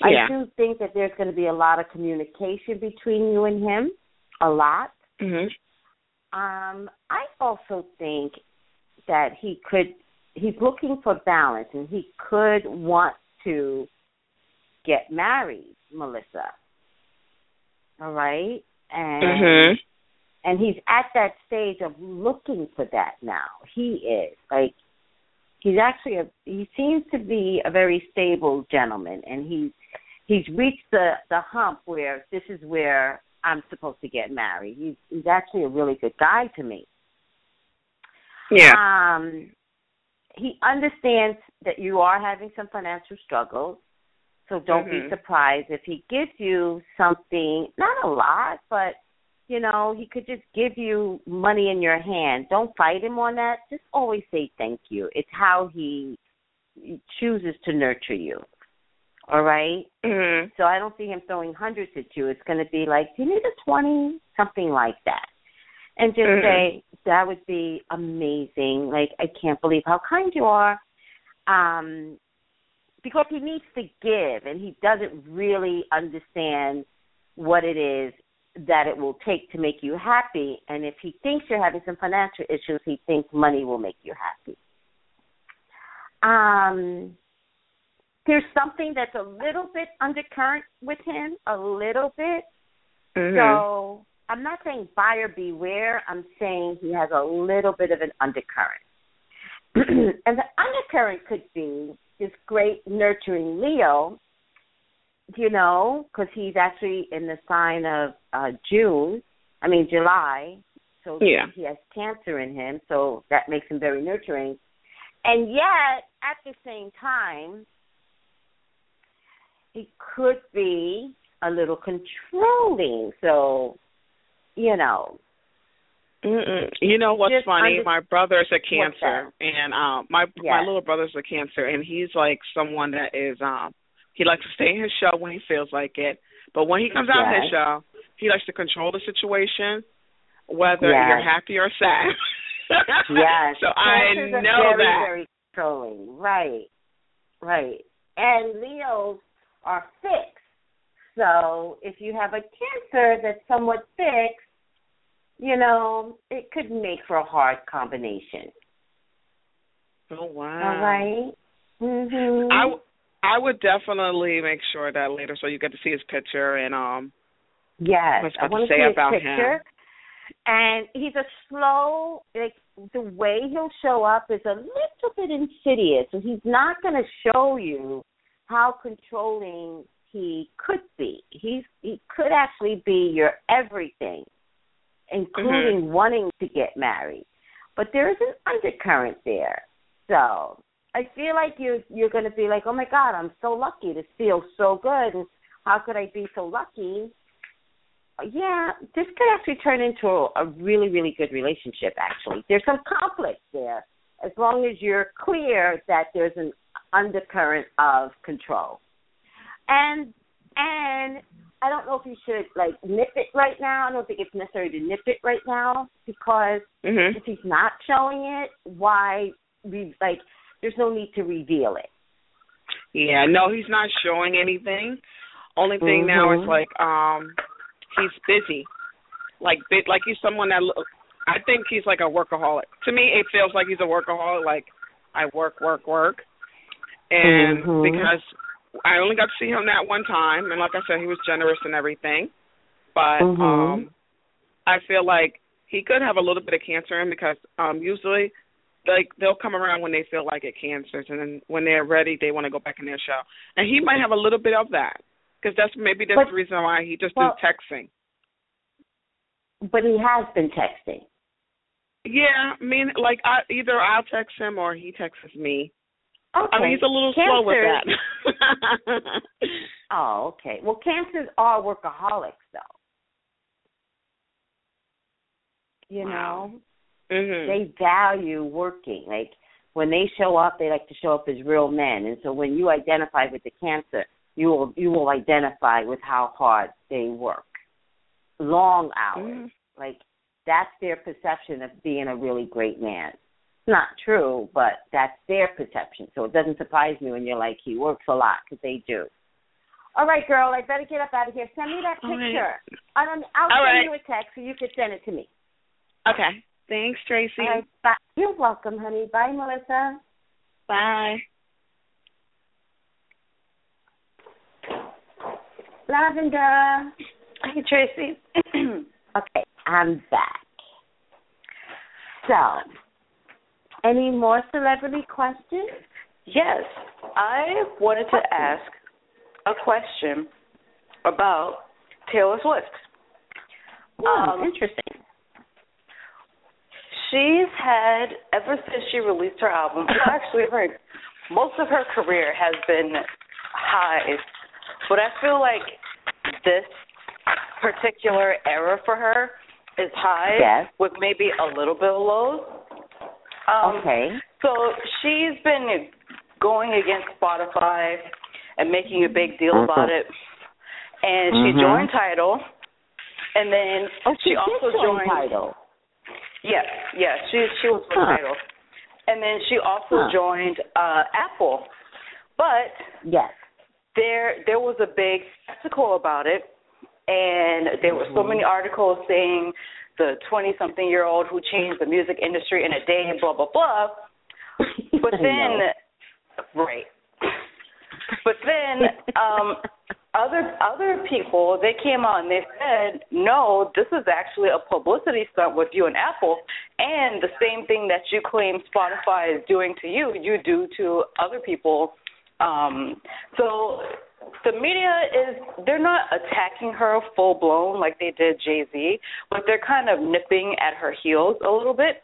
Yeah. I do think that there's going to be a lot of communication between you and him, a lot. mhm. Um, I also think that he could he's looking for balance and he could want to get married, Melissa. All right? And Mhm. and he's at that stage of looking for that now. He is. Like he's actually a he seems to be a very stable gentleman and he's he's reached the the hump where this is where I'm supposed to get married. He's he's actually a really good guy to me. Yeah. Um he understands that you are having some financial struggles. So don't be Mhm. surprised if he gives you something, not a lot, but you know, he could just give you money in your hand. Don't fight him on that. Just always say thank you. It's how he chooses to nurture you. All right? Mhm. So I don't see him throwing hundreds at you. It's going to be like, do you need a 20? Something like that. And just Mhm. say, that would be amazing. Like, I can't believe how kind you are. Um, because he needs to give and he doesn't really understand what it is that it will take to make you happy. And if he thinks you're having some financial issues, he thinks money will make you happy. Um, there's something that's a little bit undercurrent with him, a little bit. Mhm. So I'm not saying buyer beware. I'm saying he has a little bit of an undercurrent. [clears throat] and the undercurrent could be this great nurturing Leo, you know, because he's actually in the sign of uh June, I mean July. So Yeah. he has cancer in him, so that makes him very nurturing. And yet, at the same time, he could be a little controlling. So, you know, Mm-mm. You know what's Just funny? under- my brother's a cancer, and um, my Yeah. my little brother's a cancer, and he's like someone that is um, he likes to stay in his show when he feels like it, but when he comes out of his Yes. show, he likes to control the situation, whether Yes. you're happy or sad. yes. [laughs] so I Cancers are know very, that. very controlling. Right. Right. And Leos are fixed. So if you have a cancer that's somewhat fixed, you know, it could make for a hard combination. Oh wow! All right. Mm-hmm. I w- I would definitely make sure that later, so you get to see his picture and um. Yes, What's I want to want say about picture. him? And he's a slow, like the way he'll show up is a little bit insidious, and he's not going to show you how controlling he could be. He's he could actually be your everything, including Mm-hmm. wanting to get married. But there is an undercurrent there, so I feel like you're you're going to be like, oh my God, I'm so lucky. This feels so good, and how could I be so lucky? yeah, this could actually turn into a, a really, really good relationship. Actually, there's some conflict there, as long as you're clear that there's an undercurrent of control. And and I don't know if you should like nip it right now. I don't think it's necessary to nip it right now because Mhm. if he's not showing it, why? Re- like, there's no need to reveal it. Yeah, no, he's not showing anything. Only thing now is Mhm. like um he's busy. Like bit like he's someone that lo- I think he's like a workaholic. To me it feels like he's a workaholic like I work work work. And Mhm. because I only got to see him that one time, and like I said, he was generous and everything. But Mhm. um, I feel like he could have a little bit of cancer in because um usually like they'll come around when they feel like it cancers, and then when they're ready, they want to go back in their shell. And he might have a little bit of that because that's maybe that's But- the reason why he just well- do texting. But he has been texting. Yeah, I mean, like I either I'll text him or he texts me. Okay. I mean, he's a little slow with that. [laughs] Oh, okay. Well, cancers are workaholics, though. You Wow. know, mhm. they value working. Like when they show up, they like to show up as real men. And so when you identify with the cancer, you will you will identify with how hard they work, long hours. Mhm. Like that's their perception of being a really great man. It's not true, but that's their perception. So it doesn't surprise me when you're like he works a lot because they do. All right, girl, I better get up out of here. Send me that All right. picture. I don't, I'll All send right. you a text so you can send it to me. Okay. Thanks, Tracey. All right, bye. You're welcome, honey. Bye, Melissa. Bye. Lavender. Hey, Tracey. [clears throat] Okay, I'm back. So, any more celebrity questions? yes, I wanted to ask a question about Taylor Swift. Hmm, Um, interesting. She's had ever since she released her album. [coughs] Actually, her most of her career has been highs, but I feel like this particular era for her is high Yes. with maybe a little bit of lows. Um, okay. So she's been going against Spotify and making a big deal about it. And she Mhm. joined Tidal, and then Oh, she, she also join joined. Tidal. Yes, yes, she she was with Huh. Tidal, and then she also Huh. joined uh Apple. But Yes. there there was a big spectacle about it, and there were so Mhm. many articles saying the twenty something year old who changed the music industry in a day, and blah blah blah. But [laughs] then, right. But then, um, [laughs] other other people they came out and they said, no, this is actually a publicity stunt with you and Apple, and the same thing that you claim Spotify is doing to you, you do to other people. Um, so the media is they're not attacking her full blown like they did Jay Z, but they're kind of nipping at her heels a little bit.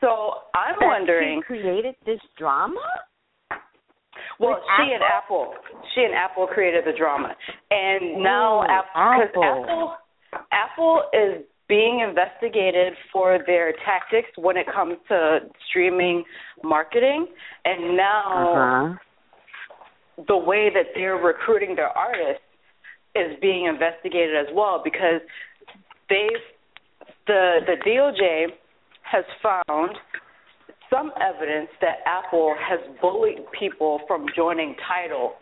So I'm That wondering. she created this drama. Well, With she and Apple, she and Apple created the drama, and now Ooh, Apple, Apple. Apple, Apple is being investigated for their tactics when it comes to streaming marketing, and now Uh-huh. The way that they're recruiting their artists is being investigated as well because they've the the DOJ has found some evidence that Apple has bullied people from joining Tidal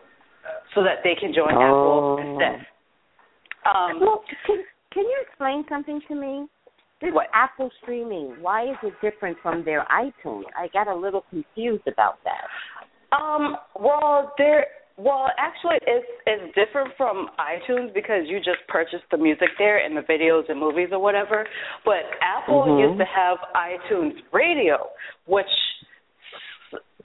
so that they can join Apple Oh. instead. Um, Well, can can you explain something to me? This What? Apple streaming, why is it different from their iTunes? I got a little confused about that. Um, well, there. Well, actually, it's it's different from iTunes because you just purchase the music there and the videos and movies or whatever. But Apple Mhm. used to have iTunes Radio, which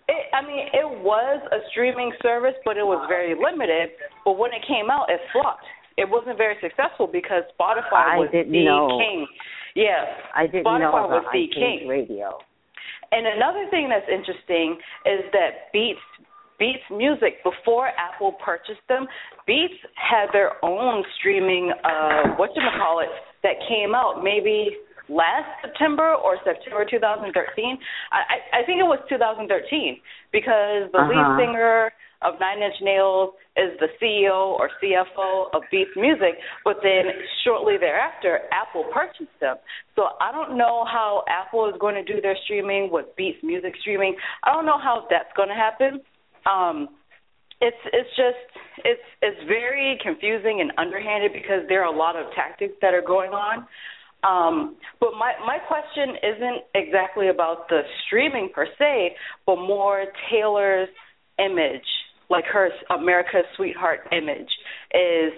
it, I mean, it was a streaming service, but it was very limited. But when it came out, it flopped. It wasn't very successful because Spotify I was didn't the know. king. Yeah, I didn't Spotify know about was the iTunes king. Radio. And another thing that's interesting is that Beats Beats Music before Apple purchased them, Beats had their own streaming uh what you call it that came out maybe last September or September 2013. I I, think it was 2013 because the Uh-huh. lead singer of Nine Inch Nails is the CEO or CFO of Beats Music, but then shortly thereafter, Apple purchased them. So I don't know how Apple is going to do their streaming with Beats Music streaming. I don't know how that's going to happen. Um, it's it's just it's it's very confusing and underhanded because there are a lot of tactics that are going on. Um, but my my question isn't exactly about the streaming per se, but more Taylor's image like her America's sweetheart image? Is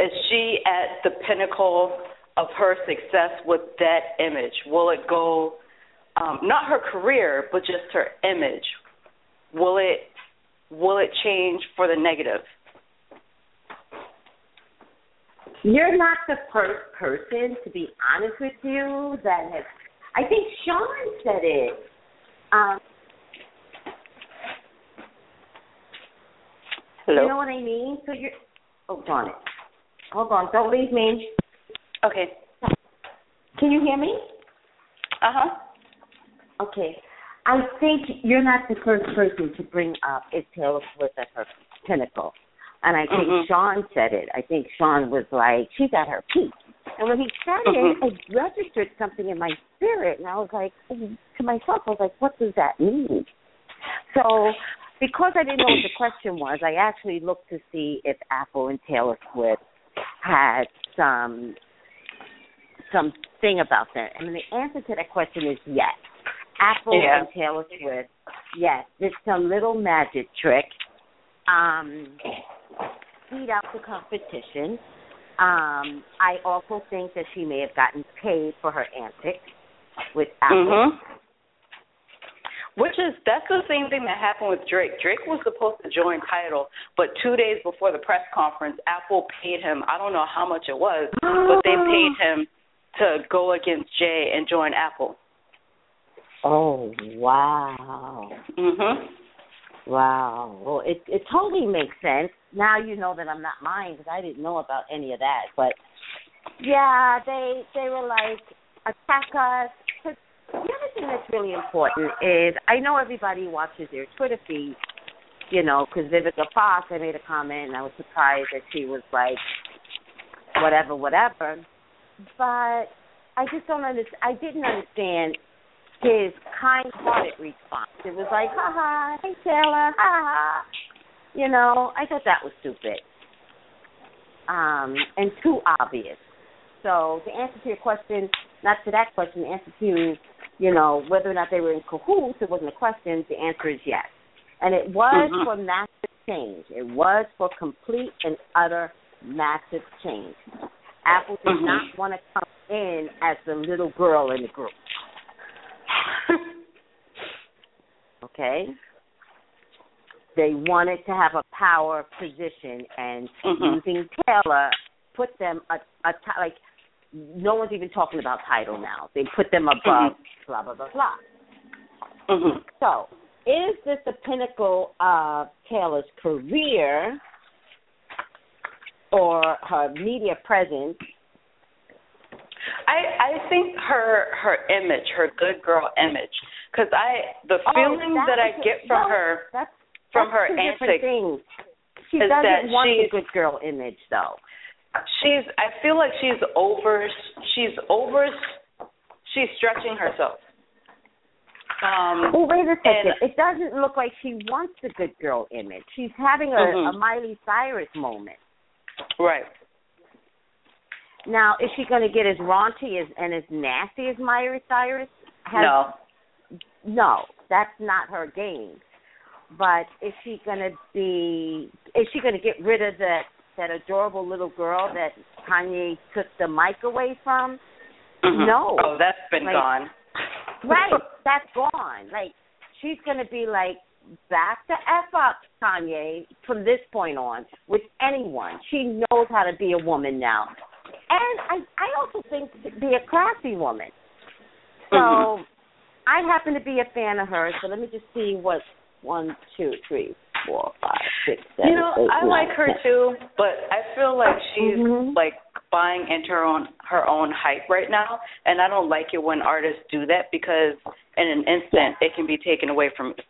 is she at the pinnacle of her success with that image? Will it go um not her career, but just her image? Will it will it change for the negative? You're not the first person, to be honest with you, that has. I think Sean said it. Um, Hello. You know what I mean? So you're. Hold on. Hold on. Don't leave me. Okay. Can you hear me? Uh huh. Okay. I think you're not the first person to bring up is Taylor Swift at her pinnacle. And I think Mhm. Sean said it. I think Sean was like, she's at her peak. And when he said Mhm. it, it registered something in my spirit. And I was like, to myself, I was like, what does that mean? So because I didn't know what the [coughs] question was, I actually looked to see if Apple and Taylor Swift had some some thing about that. And the answer to that question is yes. Apple Yeah. and Taylor Swift, yes, did some little magic trick. Um beat out the competition. Um, I also think that she may have gotten paid for her antics with Apple. Mhm. Which is that's the same thing that happened with Drake. Drake was supposed to join Tidal, but two days before the press conference, Apple paid him. I don't know how much it was, but they [gasps] paid him to go against Jay and join Apple. Oh wow. Mhm. Wow. Well, it it totally makes sense. Now you know that I'm not mine because I didn't know about any of that. But yeah, they they were like attack us. The other thing that's really important is I know everybody watches their Twitter feed. You know, because Vivica Fox, I made a comment and I was surprised that she was like, whatever, whatever. But I just don't understand. I didn't understand his kind-hearted response. It was like, ha ha, hey Taylor, ha ha. You know, I thought that was stupid um, and too obvious. So the answer to your question, not to that question, the answer to, you know, whether or not they were in cahoots, it wasn't a question. The answer is yes, and it was Mhm. for massive change. It was for complete and utter massive change. Apple did Mhm. not want to come in as the little girl in the group. [laughs] Okay. They wanted to have a power position, and Mhm. using Taylor put them a, a ti- like no one's even talking about Tidal now. They put them above blah blah blah blah. Mhm. So, is this the pinnacle of Taylor's career or her media presence? I I think her her image, her good girl image, because I the Oh, feeling that I get from no, her That's from that's her antics. She is doesn't that want the good girl image though. She's I feel like she's over she's over she's stretching herself. Um Well, wait a second. and- it doesn't look like she wants the good girl image. She's having a, Mhm. a Miley Cyrus moment. right. Now, is she going to get as raunchy as and as nasty as Miley Cyrus? Has, no. No, that's not her game. But is she going to be? Is she going to get rid of that that adorable little girl that Kanye took the mic away from? Mhm. No. Oh, that's been Like- gone. Right, [laughs] that's gone. Like she's going to be like back to f up Kanye from this point on with anyone. She knows how to be a woman now, and I I also think to be a classy woman. So Mhm. I happen to be a fan of hers. So let me just see what one, two, three, four, five, six, seven, You know, eight, I nine, like her ten. too, but I feel like she's Mhm. like buying into her own her own hype right now, and I don't like it when artists do that because in an instant it can be taken away from you.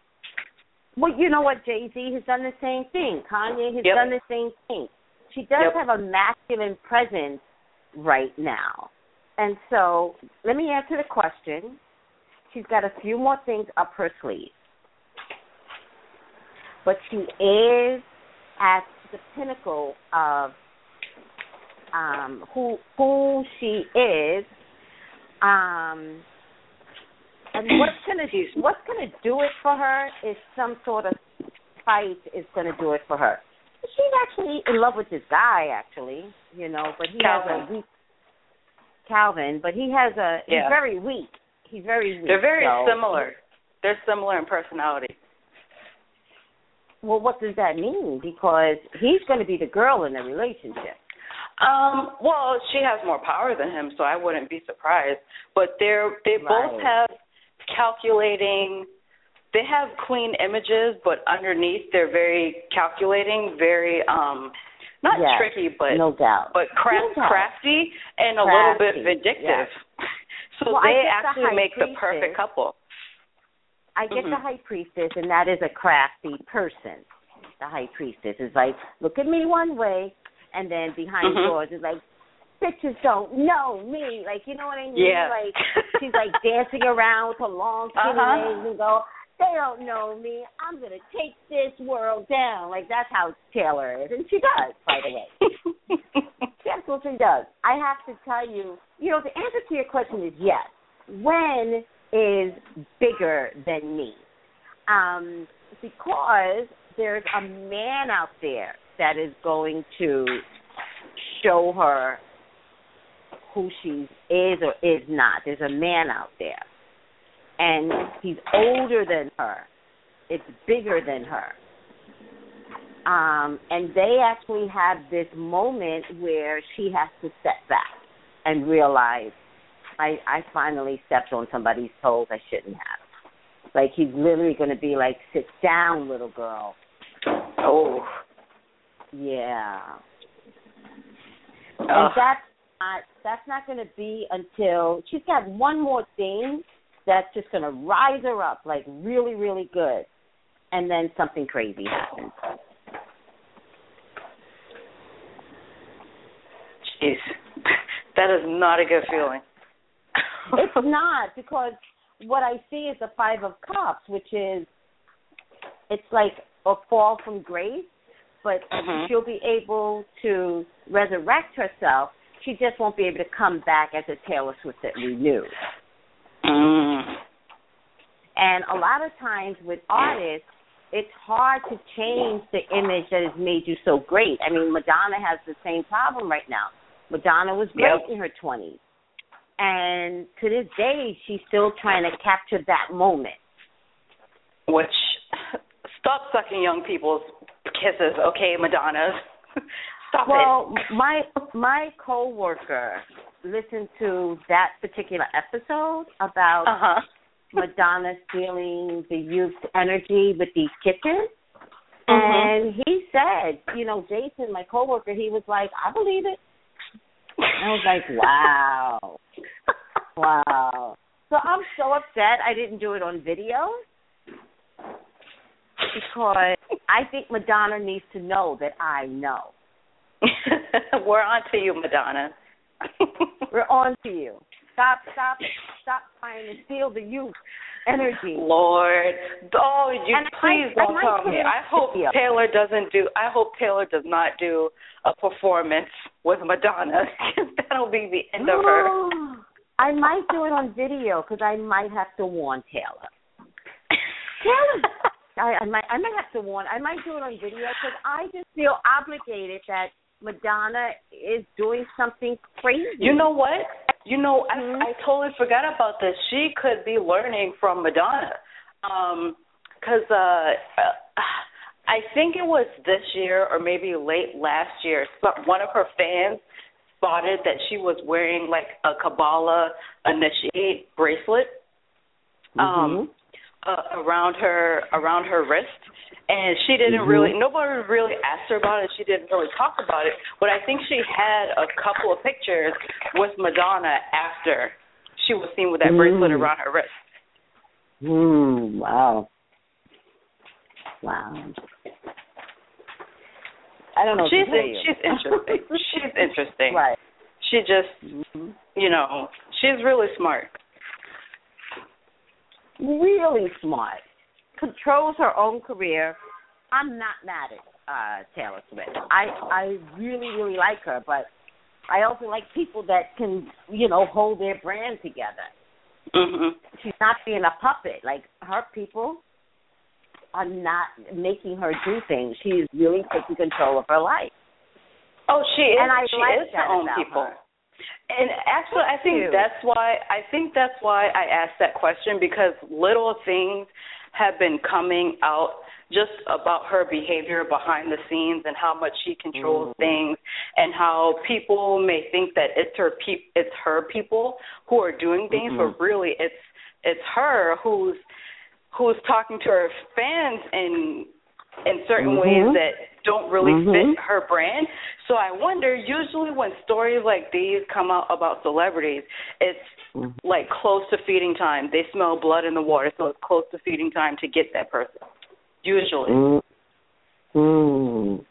Well, you know what? Jay Z has done the same thing. Kanye has Yep. done the same thing. She does Yep. have a masculine presence right now. And so, let me answer the question. She's got a few more things up her sleeve. But she is at the pinnacle of um, who who she is. Um, and what's gonna what's gonna do it for her is some sort of fight is going to do it for her. She's actually in love with this guy, actually, you know, but he Calvin. has a weak Calvin, but he has a yeah. he's very weak. He's very weak. They're very so- similar. They're similar in personality. Well, what does that mean? Because he's going to be the girl in the relationship. Um, well, she has more power than him, so I wouldn't be surprised. But they're they both have calculating. They have clean images, but underneath they're very calculating, very um, not Yes, tricky, but no doubt. but craft, No doubt. crafty and a little bit vindictive. [laughs] So Well, they the actually high make the perfect couple. I get the Mhm. high priestess, and that is a crafty person. The high priestess is like, look at me one way, and then behind Mhm. doors is like, bitches don't know me. Like, you know what I mean? Yeah. Like, [laughs] she's like dancing around with her long skinny Uh-huh. legs and go, they don't know me. I'm gonna take this world down. Like that's how Taylor is, and she does, by the way. [laughs] She absolutely does. I have to tell you, you know, the answer to your question is yes. When is bigger than me? Um, because there's a man out there that is going to show her who she is or is not. There's a man out there. And he's older than her. It's bigger than her um, and they actually have this moment where she has to step back and realize I I finally stepped on somebody's toes I shouldn't have. Like he's literally going to be like, "Sit down, little girl." oh. Yeah, and that's not that's not going to be until she's got one more thing that's just going to rise her up like really really good, and then something crazy happens. Jeez. [laughs] That is not a good feeling. [laughs] it's not because what I see is the five of cups, which is it's like a fall from grace, but Mhm. she'll be able to resurrect herself. She just won't be able to come back as a Taylor Swift that we knew. Mm. And a lot of times with artists, it's hard to change the image that has made you so great. I mean, Madonna has the same problem right now. Madonna was great Yep. in her 20s. And to this day, she's still trying to capture that moment. Which stop sucking young people's kisses, okay, Madonna. [laughs] Stop Well, my my coworker listened to that particular episode about. Uh huh. Madonna stealing the youth's energy with these kittens. Mhm. And he said, you know, Jason, my coworker, he was like, I believe it. I was like, wow, wow. So I'm so upset I didn't do it on video because I think Madonna needs to know that I know. [laughs] We're on to you, Madonna. We're on to you. Stop, stop, stop trying to steal the youth energy. Lord, oh, you And please I don't tell me. I hope. Taylor doesn't do. I hope Taylor does not do a performance with Madonna. [laughs] That'll be the end of her. [gasps] I might do it on video because I might have to warn Taylor. [laughs] Taylor, I, I might, I might have to warn. I might do it on video because I just feel obligated that Madonna is doing something crazy. You know what? You know, Mhm. I, I totally forgot about this. She could be learning from Madonna. Um 'cause uh, uh, I think it was this year or maybe late last year, one of her fans spotted that she was wearing like a Kabbalah initiate bracelet um uh, around her around her wrist and she didn't Mhm. really nobody really asked her about it she didn't really talk about it but i think she had a couple of pictures with madonna after she was seen with that bracelet Mm. around her wrist Hmm. Wow. Wow. I don't know. she's she's interesting [laughs] she's interesting Right. she just Mhm. you know she's really smart Really smart. Controls her own career. I'm not mad at uh Taylor Swift. I I really really like her, but I also like people that can you know hold their brand together. mhm She's not being a puppet. Like her people are not making her do things. She is really taking control of her life. Oh, she is. And I she like is that her own people. her. And actually, I think that's why I think that's why I asked that question because little things have been coming out just about her behavior behind the scenes and how much she controls Mhm. things and how people may think that it's her pe- it's her people who are doing things Mhm. but really it's it's her who's who's talking to her fans in in certain Mhm. ways that don't really Mhm. fit her brand. So I wonder usually when stories like these come out about celebrities, it's Mhm. like close to feeding time. They smell blood in the water, so it's close to feeding time to get that person. Usually. Mm. Mm.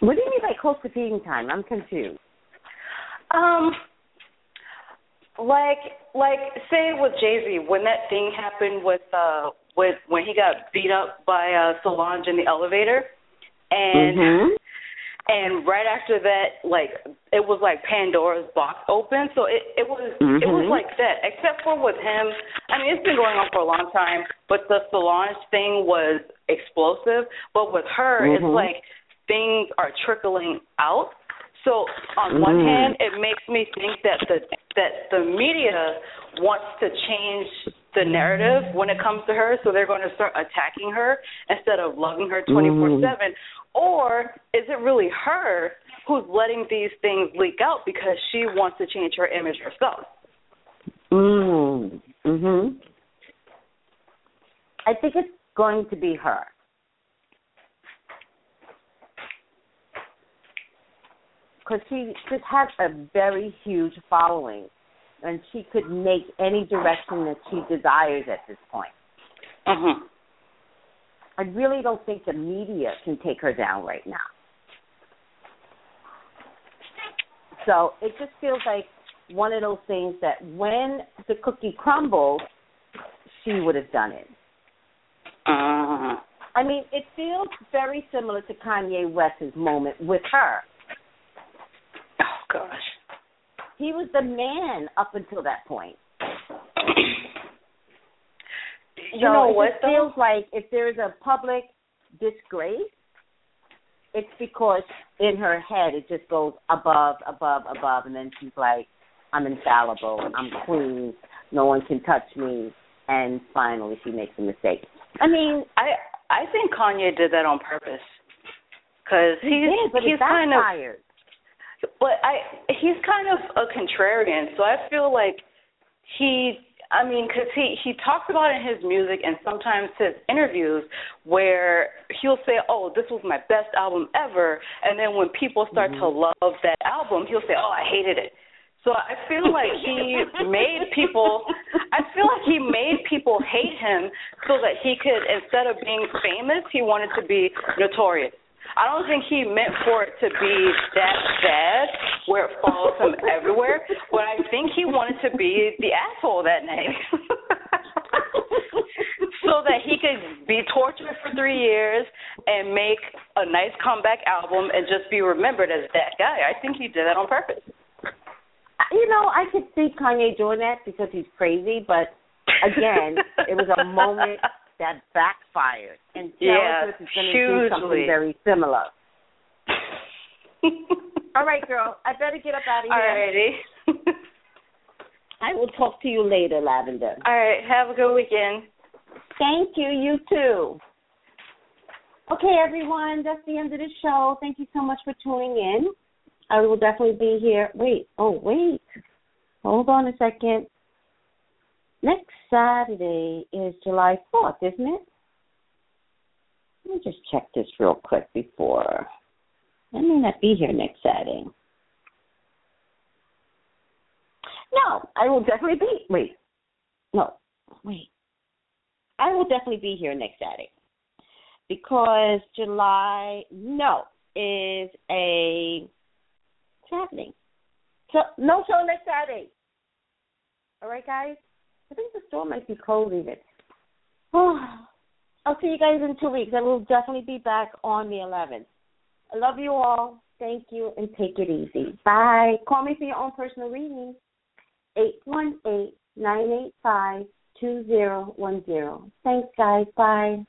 What do you mean by close to feeding time? I'm confused. Um like like say with Jay Z when that thing happened with uh with when he got beat up by uh Solange in the elevator and Mhm. and right after that like it was like Pandora's box open so it it was it was Mhm. like that except for with him I mean it's been going on for a long time but the Solange thing was explosive but with her it's Mhm. like things are trickling out so on one Mm. hand it makes me think that the that the media wants to change the narrative when it comes to her so they're going to start attacking her instead of loving her 24/7 or is it really her who's letting these things leak out because she wants to change her image herself Mm. Mhm. I think it's going to be her. Because she just has a very huge following, and she could make any direction that she desires at this point. mhm I really don't think the media can take her down right now. So it just feels like one of those things that when the cookie crumbles, she would have done it. uh I mean, it feels very similar to Kanye West's moment with her. oh gosh He was the man up until that point. You so know it what just though feels like if there's a public disgrace, it's because in her head it just goes above, above, above, and then she's like, "I'm infallible. I'm queen. No one can touch me." And finally, she makes a mistake. I mean, I I think Kanye did that on purpose because he he's did, but he's it kind of. But I he's kind of a contrarian, so I feel like he I mean, because he he talks about it in his music and sometimes his interviews where he'll say, "Oh, this was my best album ever," and then when people start to mm-hmm. love that album, he'll say, "Oh, I hated it." So I feel like he [laughs] made people. I feel like he made people hate him so that he could, instead of being famous, he wanted to be notorious. I don't think he meant for it to be that bad where it follows him everywhere, but I think he wanted to be the asshole that night. [laughs] so that he could be tortured for three years and make a nice comeback album and just be remembered as that guy. I think he did that on purpose. You know, I could see Kanye doing that because he's crazy, but again, it was a moment that backfired, and Taylor Swift is going to do something very similar. [laughs] All right, girl, I better get up out of here. Alrighty. I will talk to you later, Lavender. All right. Have a good weekend. Thank you. You too. Okay, everyone, that's the end of the show. Thank you so much for tuning in. I will definitely be here. Wait, oh, wait. Hold on a second. Next Saturday is July 4th, isn't it? Let me just check this real quick before. I may not be here next Saturday. No, I will definitely be. Wait. No, wait. I will definitely be here next Saturday because July no is a what's happening. So no show next Saturday. All right, guys. I think the store might be closing it. Oh, I'll see you guys in two weeks. I will definitely be back on the 11th. I love you all. Thank you, and take it easy. Bye. Call me for your own personal reading. Eight one eight nine eight five 2010. Thanks, guys. Bye.